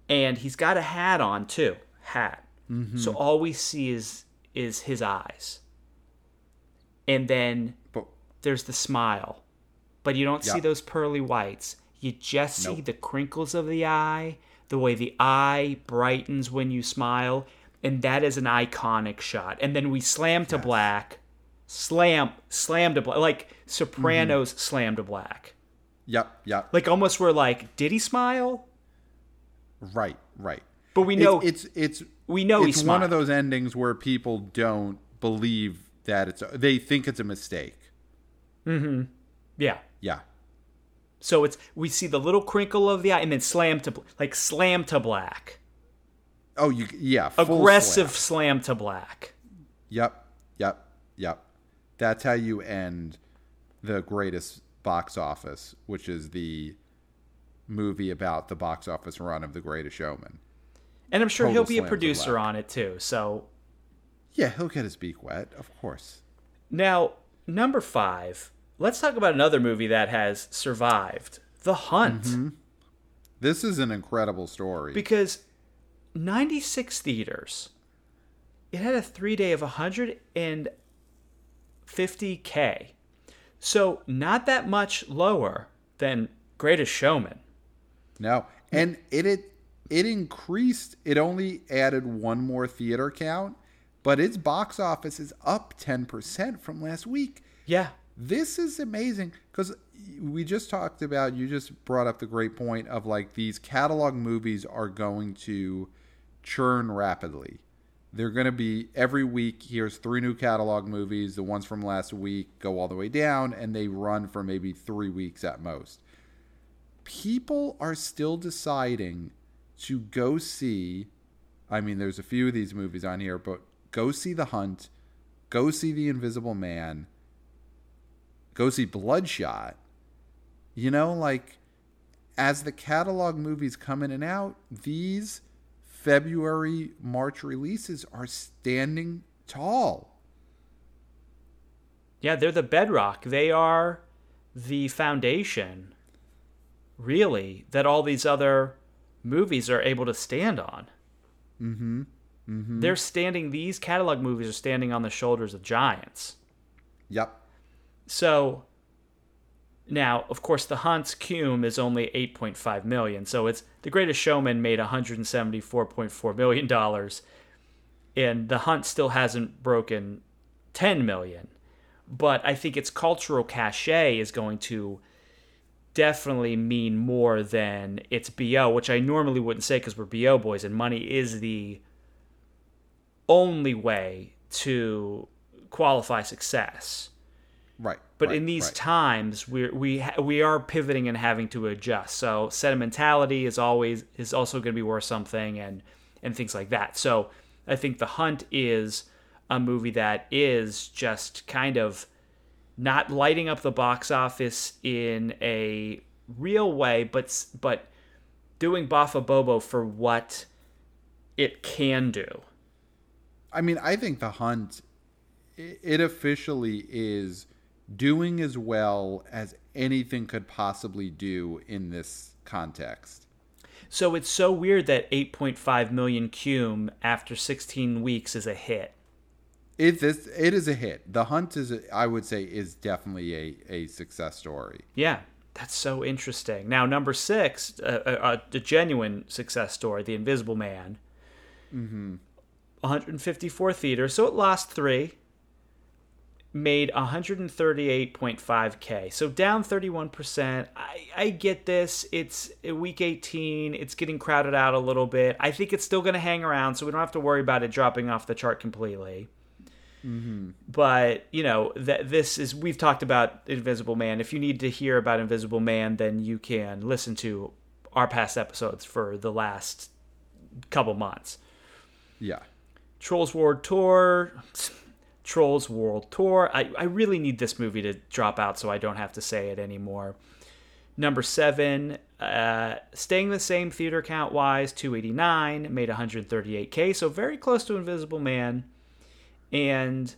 and he's got a hat on too, hat. Mm-hmm. So all we see is is his eyes, and then But there's the smile, but you don't see those pearly whites. You just see the crinkles of the eye, the way the eye brightens when you smile, and that is an iconic shot. And then we slam to black, slam, slam to black, like Sopranos Mm-hmm. slam to black. yep, yep. Like almost we're like, did he smile? Right, right. But we know it's it's, it's we know he it's one of those endings where people don't believe that it's they think it's a mistake. Mm-hmm. Yeah. Yeah. So it's we see the little crinkle of the eye and then slam to like slam to black, Oh, you yeah. full aggressive slam. slam to black. Yep, yep, yep. That's how you end the greatest box office, which is the movie about the box office run of The Greatest Showman. And I'm sure Total he'll be a producer on it too. So Yeah, he'll get his beak wet, of course. now number five, let's talk about another movie that has survived, The Hunt, Mm-hmm. This is an incredible story. because 96 theaters. It had a three day of 150k, so not that much lower than Greatest Showman. No, and it it it increased. It only added one more theater count, but its box office is up ten percent from last week. Yeah, This is amazing because we just talked about. You just brought up the great point of like these catalog movies are going to churn rapidly. They're going to be every week. Here's three new catalog movies. The ones from last week go all the way down, and they run for maybe three weeks at most people are still deciding to go see I mean there's a few of these movies on here but go see The Hunt, go see The Invisible Man, go see Bloodshot. You know like as the catalog movies come in and out, these February March releases are standing tall. Yeah, they're the bedrock. They are the foundation, really, that all these other movies are able to stand on. Mm-hmm. mm-hmm. They're standing, these catalog movies are standing on the shoulders of giants. Yep. So now, of course, The Hunt's Cume is only 8.5 million. So it's The Greatest Showman made 174.4 million dollars, and The Hunt still hasn't broken 10 million. But I think its cultural cachet is going to definitely mean more than its BO, which I normally wouldn't say because we're BO boys, and money is the only way to qualify success. Right. But right, in these right. times, we're, we ha- we are pivoting and having to adjust. So sentimentality is always is also going to be worth something, and and things like that. So I think The Hunt is a movie that is just kind of not lighting up the box office in a real way, but but doing Bafa Bobo for what it can do. I mean, I think The Hunt, it officially is doing as well as anything could possibly do in this context. So it's so weird that 8.5 million cume after 16 weeks is a hit. It this it is a hit. The Hunt is, I would say, is definitely a, a success story. Yeah, that's so interesting. Now, number six, uh, uh, a genuine success story, The Invisible Man. Mm-hmm. 154 theaters, so it lost three. Made 138.5k, so down 31%. I, I get this. It's week 18. It's getting crowded out a little bit. I think it's still going to hang around, so we don't have to worry about it dropping off the chart completely. Mm-hmm. But you know that this is we've talked about Invisible Man. If you need to hear about Invisible Man, then you can listen to our past episodes for the last couple months. Yeah. Trolls war Tour, Trolls World Tour. I, I really need this movie to drop out so I don't have to say it anymore. Number seven, uh, staying the same theater count wise, 289, made 138k, so very close to Invisible Man. And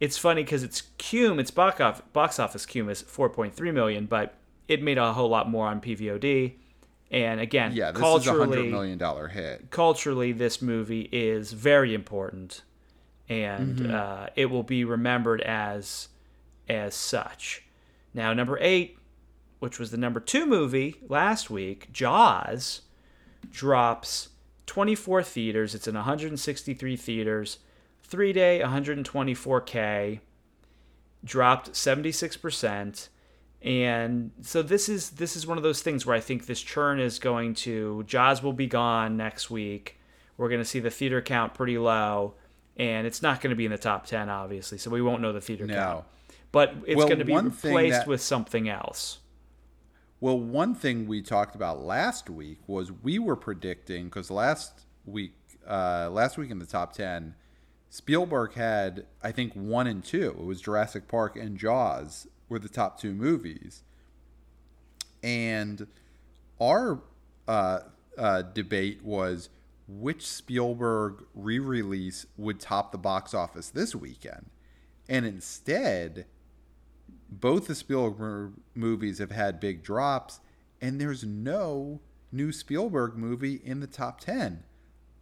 it's funny because it's cume, its box office, box office cume is 4.3 million, but it made a whole lot more on PVOD. And again, Yeah, this is a hundred million dollar hit. culturally, this movie is very important, and Mm-hmm. uh, it will be remembered as as such. Now, number eight, which was the number two movie last week, Jaws, drops 24 theaters. It's in 163 theaters, three day, 124k, dropped 76 percent and so this is this is one of those things where I think this churn is going to Jaws will be gone next week. We're going to see the theater count pretty low, and it's not going to be in the top ten, obviously. So we won't know the theater No. count, but it's Well, going to be replaced that- with something else. Well, one thing we talked about last week was we were predicting because last week, uh, last week in the top ten, Spielberg had I think one and two. It was Jurassic Park and Jaws were the top two movies, and our uh, uh, debate was which Spielberg re-release would top the box office this weekend, and instead both the Spielberg movies have had big drops, and there's no new Spielberg movie in the top 10.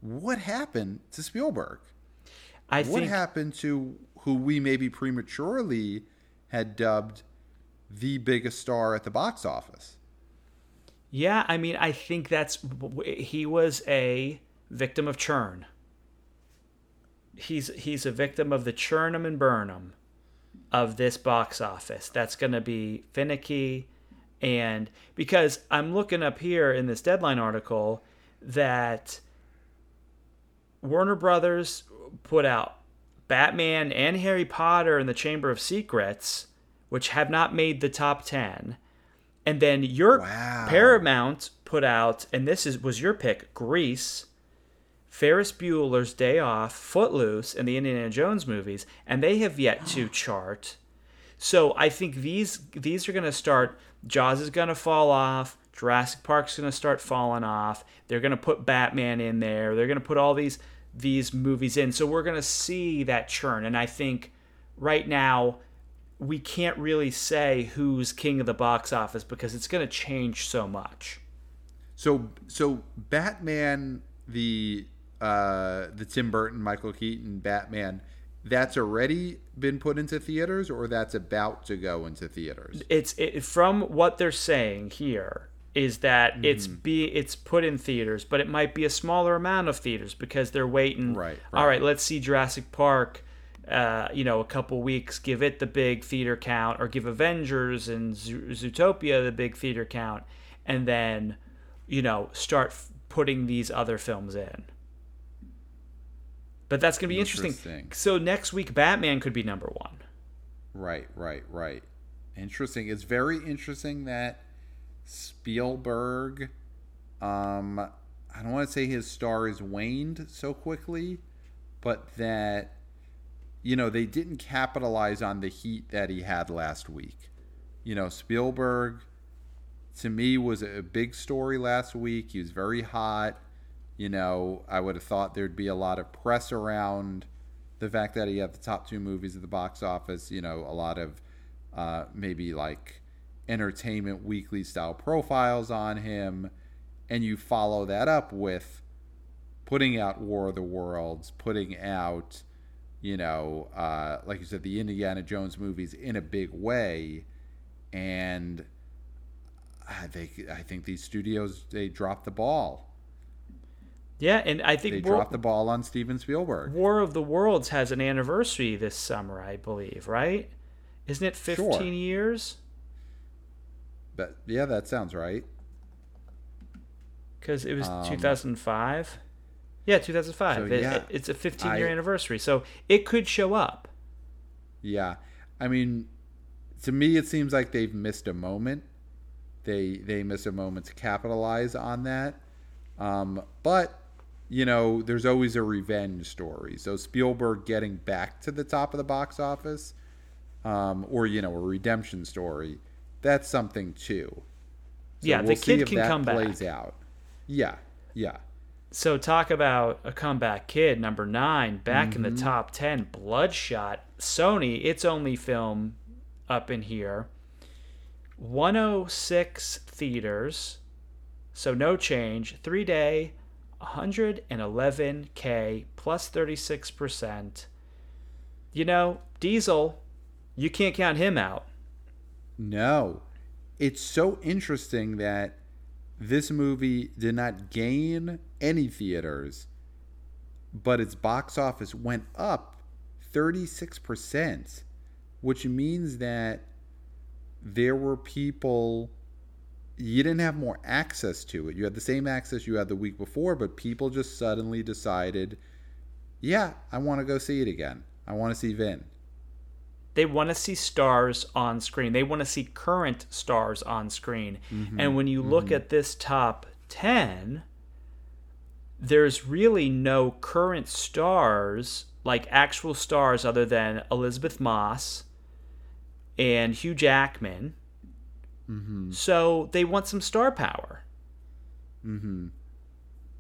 What happened to Spielberg? I what think happened to who we maybe prematurely had dubbed the biggest star at the box office? Yeah, I mean, I think that's he was a victim of churn. He's he's a victim of the churn 'em and burn 'em of this box office. That's going to be finicky, and because I'm looking up here in this deadline article that Warner Brothers put out Batman and Harry Potter and the Chamber of Secrets, which have not made the top ten. And then your Wow. Paramount put out, and this is was your pick, Grease, Ferris Bueller's Day Off, Footloose, and the Indiana Jones movies, and they have yet to chart. So I think these these are going to start. Jaws is going to fall off. Jurassic Park's going to start falling off. They're going to put Batman in there. They're going to put all these these movies in. So we're going to see that churn. And I think right now we can't really say who's king of the box office because it's going to change so much. So so Batman the uh the Tim Burton Michael Keaton Batman that's already been put into theaters or that's about to go into theaters. It's it, from what they're saying here is that it's be it's put in theaters, but it might be a smaller amount of theaters because they're waiting. Right, All right. right, let's see Jurassic Park. Uh, you know, a couple weeks, give it the big theater count, or give Avengers and Zo- Zootopia the big theater count, and then, you know, start f- putting these other films in. But that's gonna be interesting. Interesting. So next week, Batman could be number one. Right, right, right. Interesting. It's very interesting that Spielberg um I don't want to say his star is waned so quickly, but that you know, they didn't capitalize on the heat that he had last week. You know, Spielberg to me was a big story last week. He was very hot. You know, I would have thought there'd be a lot of press around the fact that he had the top two movies at the box office. You know, a lot of uh, maybe like entertainment weekly style profiles on him. And you follow that up with putting out War of the Worlds, putting out, you know, uh, like you said, the Indiana Jones movies in a big way. And think I think these studios they dropped the ball. Yeah, and I think They War- dropped the ball on Steven Spielberg. War of the Worlds has an anniversary this summer, I believe, right? Isn't it 15 Sure. years? But yeah, that sounds right. Because it was Um, 2005. Yeah, 2005. So, It- yeah, it- it's a 15 year I- anniversary, so it could show up. Yeah, I mean, to me, it seems like they've missed a moment. They they missed a moment to capitalize on that. Um, but you know, there's always a revenge story. So Spielberg getting back to the top of the box office, um, or you know, a redemption story. That's something too. So Yeah, the we'll see kid if can that come back. plays out. Yeah, yeah. So talk about a comeback kid, number nine, back in the top ten, Bloodshot. Sony, its only film up in here. 106 theaters, so no change. Three day, 111k plus 36%. You know, Diesel, you can't count him out. No. It's so interesting that this movie did not gain any theaters, but its box office went up 36%, which means that there were people you didn't have more access to it. You had the same access you had the week before, but people just suddenly decided, yeah, I want to go see it again. I want to see Vin. They want to see stars on screen. They want to see current stars on screen. Mm-hmm. And when you mm-hmm. look at this top 10, there's really no current stars, like actual stars, other than Elisabeth Moss and Hugh Jackman. So they want some star power. Mm-hmm.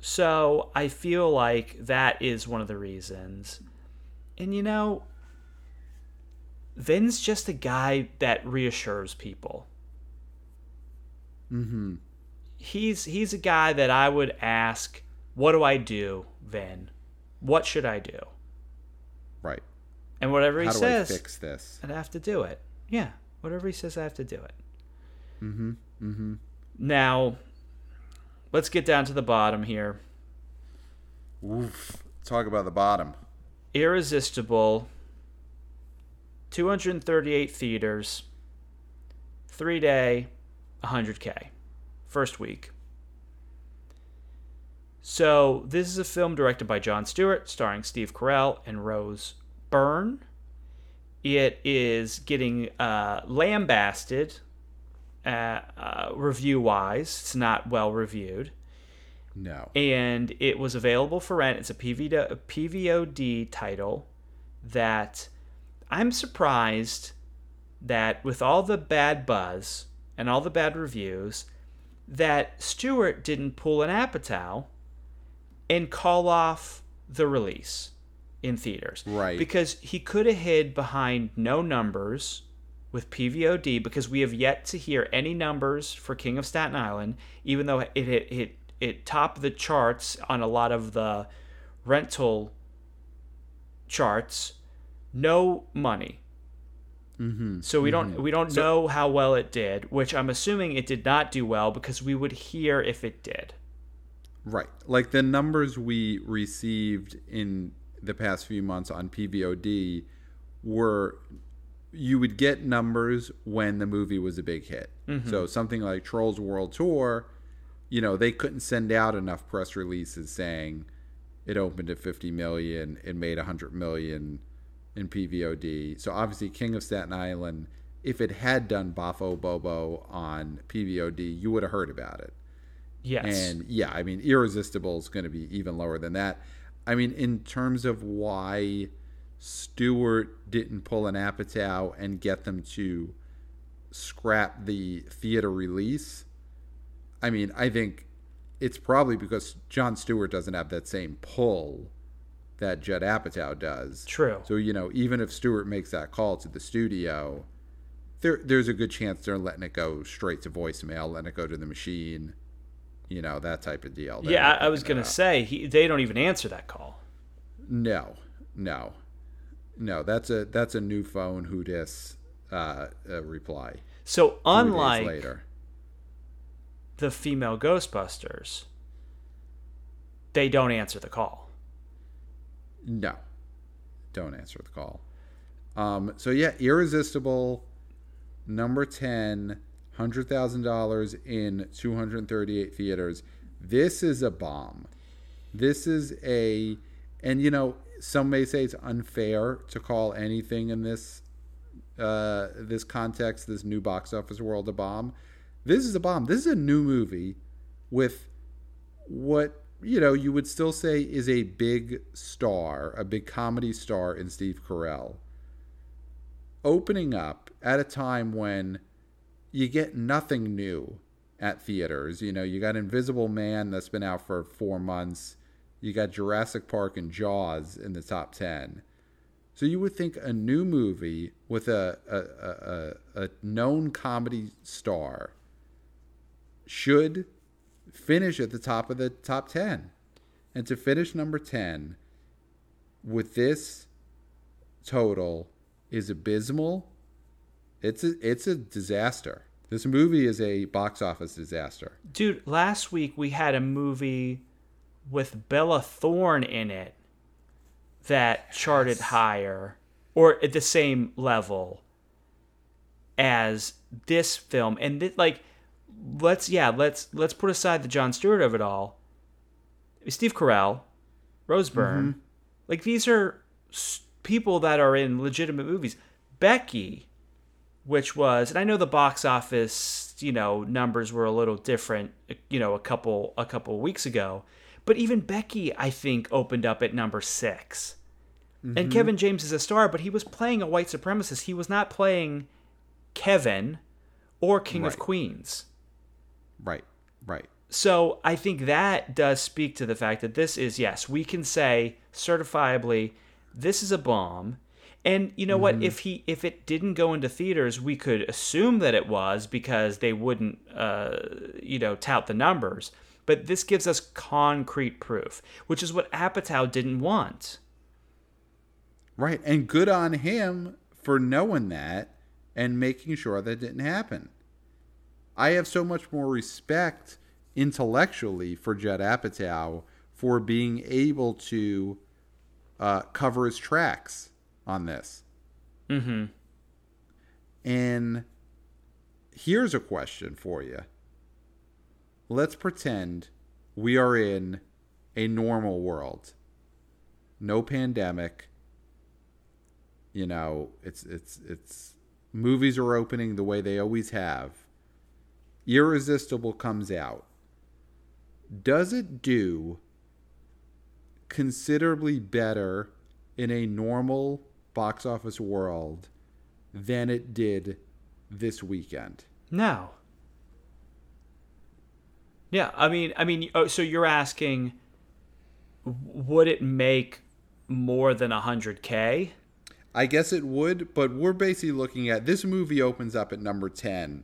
So I feel like that is one of the reasons. And you know, Vin's just a guy that reassures people. Mm-hmm. He's he's a guy that I would ask, "What do I do, Vin? What should I do?" Right. And whatever he How do says, I fix this? I'd have to do it. Yeah, whatever he says, I have to do it. Mm-hmm. Mm-hmm. Now, let's get down to the bottom here. Oof. Talk about the bottom. Irresistible. 238 theaters. Three day, 100K. First week. So, this is a film directed by Jon Stewart, starring Steve Carell and Rose Byrne. It is getting uh, lambasted uh, uh, review wise. It's not well reviewed No. and it was available for rent. It's a PVD, PVOD title that I'm surprised that with all the bad buzz and all the bad reviews, that Stewart didn't pull an Apatow and call off the release in theaters. Right. Because he could have hid behind no numbers with PVOD because we have yet to hear any numbers for King of Staten Island, even though it it it, it topped the charts on a lot of the rental charts. No money. Mm-hmm. So we don't we don't know how well it did, which I'm assuming it did not do well because we would hear if it did. Right. Like the numbers we received in the past few months on PVOD were you would get numbers when the movie was a big hit. Mm-hmm. So something like Trolls World Tour, you know, they couldn't send out enough press releases saying it opened at 50 million, it made 100 million in PVOD. So obviously King of Staten Island, if it had done Bafo Bobo on PVOD, you would have heard about it. Yes. And yeah, I mean, Irresistible is going to be even lower than that. I mean, in terms of why Stewart didn't pull an Apatow and get them to scrap the theater release, I mean, I think it's probably because Jon Stewart doesn't have that same pull that Judd Apatow does. True. So, you know, even if Stewart makes that call to the studio, there there's a good chance they're letting it go straight to voicemail, letting it go to the machine, you know, that type of deal. They're yeah, I, I was gonna say he, they don't even answer that call. No, no, no. That's a that's a new phone who dis uh, uh, reply. So unlike later, the female Ghostbusters, they don't answer the call. no, don't answer the call. Um, so yeah, irresistible. Number ten, hundred thousand dollars in two hundred thirty-eight theaters. This is a bomb. This is a, and you know, some may say it's unfair to call anything in this uh, this context, this new box office world, a bomb. This is a bomb. This is a new movie with what you know you would still say is a big star, a big comedy star in Steve Carell, opening up at a time when you get nothing new at theaters. You know, you got Invisible Man that's been out for four months. You got Jurassic Park and Jaws in the top 10. So you would think a new movie with a, a, a, a known comedy star should finish at the top of the top 10. And to finish number 10 with this total is abysmal. It's a, it's a disaster. This movie is a box office disaster. Dude, last week we had a movie with Bella Thorne in it that charted higher or at the same level as this film. And th- like let's yeah let's let's put aside the Jon Stewart of it all. Steve Carell Rose Byrne. Mm-hmm. like these are people that are in legitimate movies. Becky which was and I know the box office you know numbers were a little different you know a couple a couple weeks ago but even Becky, I think, opened up at number 6 mm-hmm. And Kevin James is a star, but he was playing a white supremacist. He was not playing Kevin or King right. of Queens. Right, right. So I think that does speak to the fact that this is, yes, we can say certifiably, this is a bomb. And you know mm-hmm. what? If he if it didn't go into theaters, we could assume that it was because they wouldn't, uh, you know, tout the numbers. But this gives us concrete proof, which is what Apatow didn't want. Right. And good on him for knowing that and making sure that didn't happen. I have so much more respect intellectually for Judd Apatow for being able to uh, cover his tracks on this. Mm-hmm. And here's a question for you let's pretend we are in a normal world. No pandemic. You know, it's it's it's movies are opening the way they always have. Irresistible comes out. Does it do considerably better in a normal box office world than it did this weekend? No. Yeah, I mean, I mean, oh, so you're asking, would it make more than hundred k? I guess it would, but we're basically looking at this movie opens up at number ten,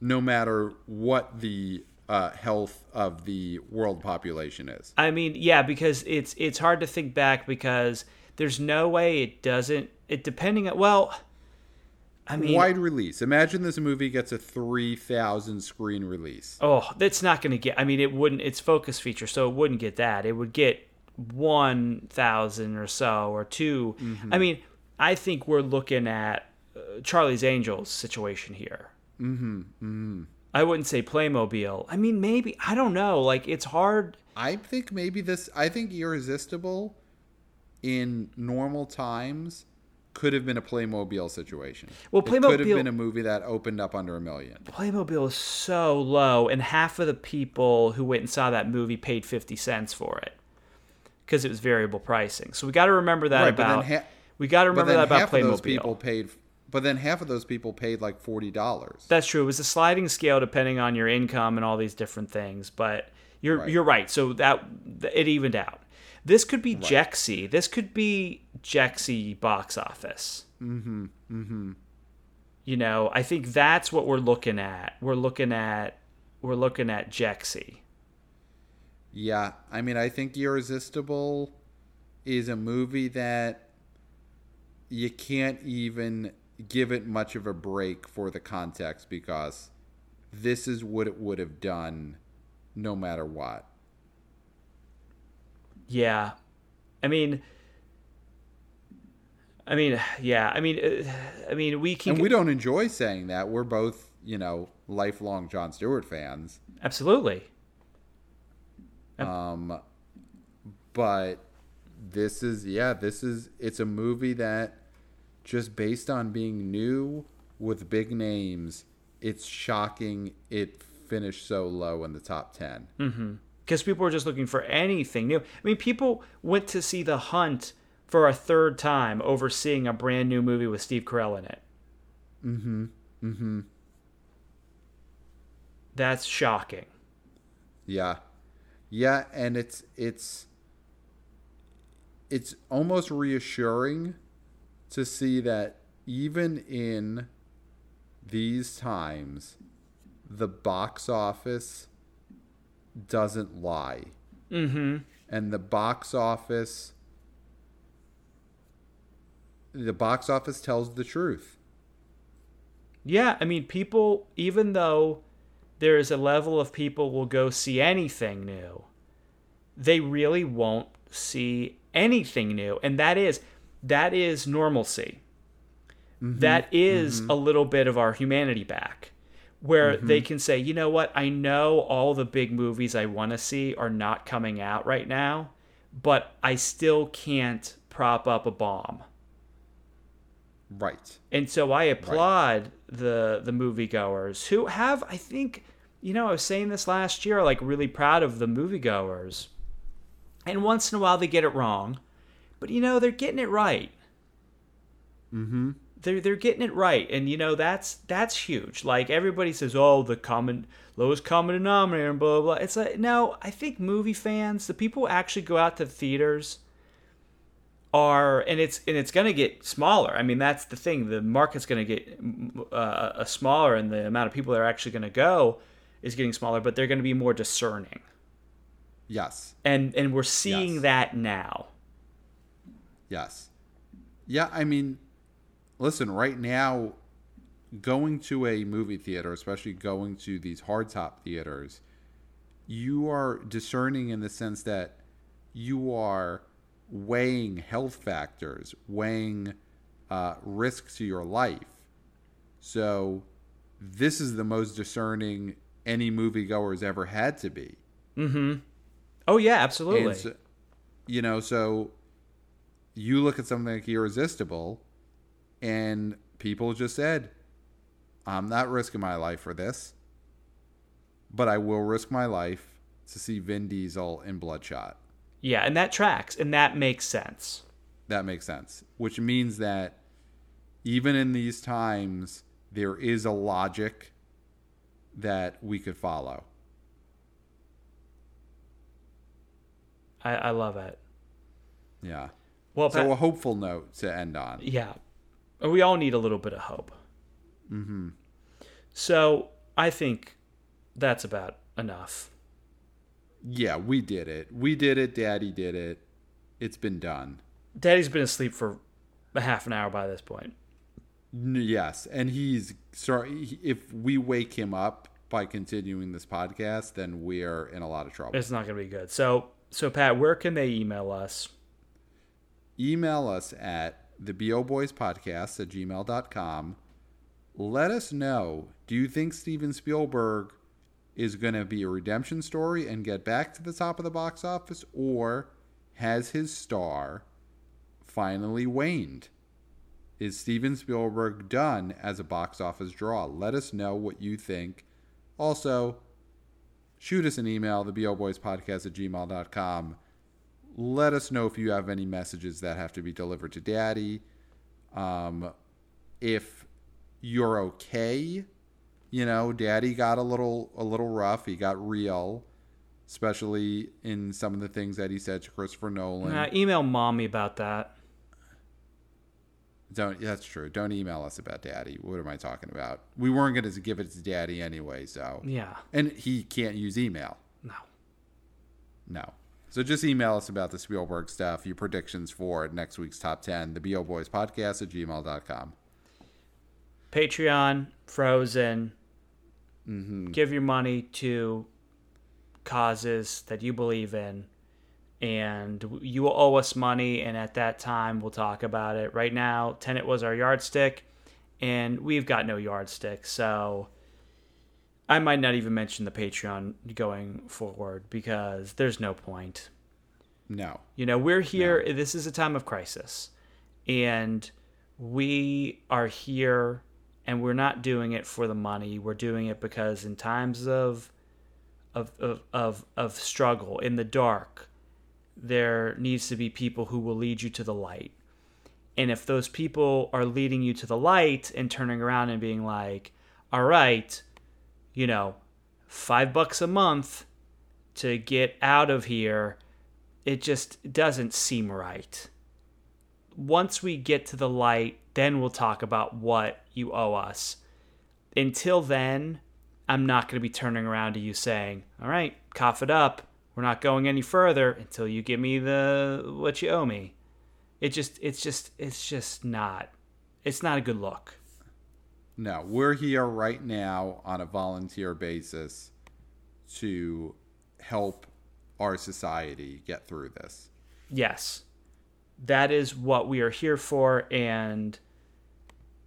no matter what the uh, health of the world population is. I mean, yeah, because it's it's hard to think back because there's no way it doesn't. It depending on well, I mean, wide release. Imagine this movie gets a three thousand screen release. Oh, that's not going to get. I mean, it wouldn't. It's focus feature, so it wouldn't get that. It would get one thousand or so, or 2 mm-hmm. I mean, I think we're looking at uh, Charlie's Angels situation here. Mm-hmm. Mm-hmm. I wouldn't say Playmobil. I mean, maybe I don't know. Like, it's hard. I think maybe this. I think Irresistible in normal times could have been a Playmobil situation. Well, Playmobil it could have been a movie that opened up under a million. Playmobil is so low, and half of the people who went and saw that movie paid fifty cents for it because it was variable pricing. So we got to remember that right, about. Ha- we got to remember that about Playmobil. those people paid, but then half of those people paid like forty dollars. That's true. It was a sliding scale depending on your income and all these different things. But you're right. you're right. So that it evened out. This could be right. Jexi. This could be Jexi box office. Mm-hmm. Mm-hmm. You know, I think that's what we're looking at. We're looking at we're looking at Jexi. Yeah, I mean, I think Irresistible is a movie that you can't even give it much of a break for the context because this is what it would have done no matter what. Yeah. I mean, I mean, yeah. I mean, uh, I mean, we can. And we don't enjoy saying that. We're both, you know, lifelong Jon Stewart fans. Absolutely. Um, but this is yeah, this is it's a movie that just based on being new with big names, it's shocking it finished so low in the top 10 mm-hmm because people were just looking for anything new. I mean, people went to see The Hunt for a third time over seeing a brand new movie with Steve Carell in it. Mm-hmm. Mm-hmm. That's shocking. Yeah. Yeah, and it's it's it's almost reassuring to see that even in these times the box office doesn't lie. Mm-hmm. And the box office the box office tells the truth. Yeah, I mean, people, even though there is a level of people will go see anything new, they really won't see anything new, and that is that is normalcy. Mm-hmm. That is a little bit of our humanity back, where they can say, you know what, I know all the big movies I want to see are not coming out right now, but I still can't prop up a bomb. Right. And so I applaud the the moviegoers who have, I think, you know, I was saying this last year, like really proud of the moviegoers. And once in a while they get it wrong, but you know they're getting it right. Mm-hmm. They're they're getting it right, and you know that's that's huge. Like everybody says, oh, the common lowest common denominator, and blah blah. blah. It's like no, I think movie fans, the people who actually go out to theaters, are and it's and it's going to get smaller. I mean, that's the thing. The market's going to get uh, smaller, and the amount of people that are actually going to go is getting smaller. But they're going to be more discerning, Yes. and and we're seeing Yes. that now. Yes. Yeah, I mean, listen, right now, going to a movie theater, especially going to these hardtop theaters, you are discerning in the sense that you are weighing health factors, weighing uh, risk to your life. So, this is the most discerning any moviegoer's ever had to be. Mm-hmm. Oh yeah, absolutely. So, you know, so you look at something like Irresistible, and people just said, I'm not risking my life for this, but I will risk my life to see Vin Diesel in Bloodshot. yeah, and that tracks, and that makes sense. That makes sense. Which means that even in these times, there is a logic that we could follow. I, I love it. Yeah. Well, So Pat- a hopeful note to end on. Yeah. We all need a little bit of hope. Mm-hmm. So I think that's about enough. Yeah, we did it. We did it. Daddy did it. It's been done. Daddy's been asleep for a half an hour by this point. Yes, and he's sorry. If we wake him up by continuing this podcast, then we are in a lot of trouble. It's not going to be good. So, so Pat, where can they email us? Email us at the BO Boys Podcast at gmail.com. Let us know do you think Steven Spielberg is going to be a redemption story and get back to the top of the box office, or has his star finally waned? Is Steven Spielberg done as a box office draw? Let us know what you think. Also, shoot us an email, the BO Boys Podcast at gmail.com let us know if you have any messages that have to be delivered to daddy um, if you're okay you know daddy got a little a little rough he got real especially in some of the things that he said to christopher nolan email mommy about that. don't that's true don't email us about daddy what am i talking about we weren't going to give it to daddy anyway so Yeah. and he can't use email No. No. So just email us about the Spielberg stuff, your predictions for next week's top 10, the BO Boys Podcast at gmail.com. Patreon, Frozen. Mm-hmm. Give your money to causes that you believe in, and you will owe us money. And at that time, we'll talk about it. Right now, Tenet was our yardstick, and we've got no yardstick, so I might not even mention the Patreon going forward because there's no point. No. You know, we're here. This is a time of crisis, and we are here, and we're not doing it for the money. We're doing it because in times of of of of, of struggle in the dark, there needs to be people who will lead you to the light. And if those people are leading you to the light and turning around and being like, "All right, you know, five bucks a month." to get out of here, it just doesn't seem right. Once we get to the light, then we'll talk about what you owe us. Until then, I'm not going to be turning around to you saying, "All right, cough it up. We're not going any further until you give me the what you owe me." It just it's just it's just not it's not a good look. No, we're here right now on a volunteer basis to help our society get through this. Yes. That is what we are here for and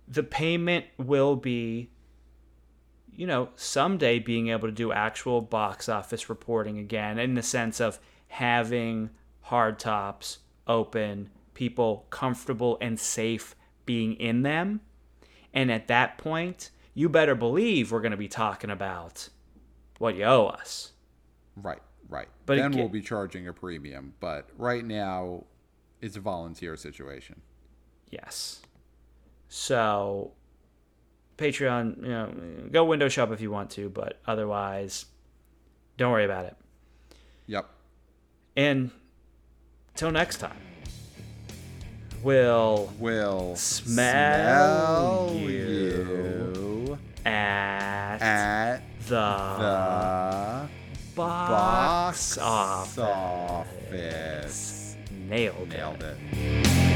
the payment will be you know, someday being able to do actual box office reporting again in the sense of having hard tops open, people comfortable and safe being in them. And at that point, you better believe we're going to be talking about what you owe us. Right, right. But then we'll be charging a premium. But right now, it's a volunteer situation. Yes. So, Patreon, you know, go window shop if you want to, but otherwise, don't worry about it. Yep. And till next time, we'll Will Smell smell you. you at at the, the box, box office. office. Nailed, Nailed it. it.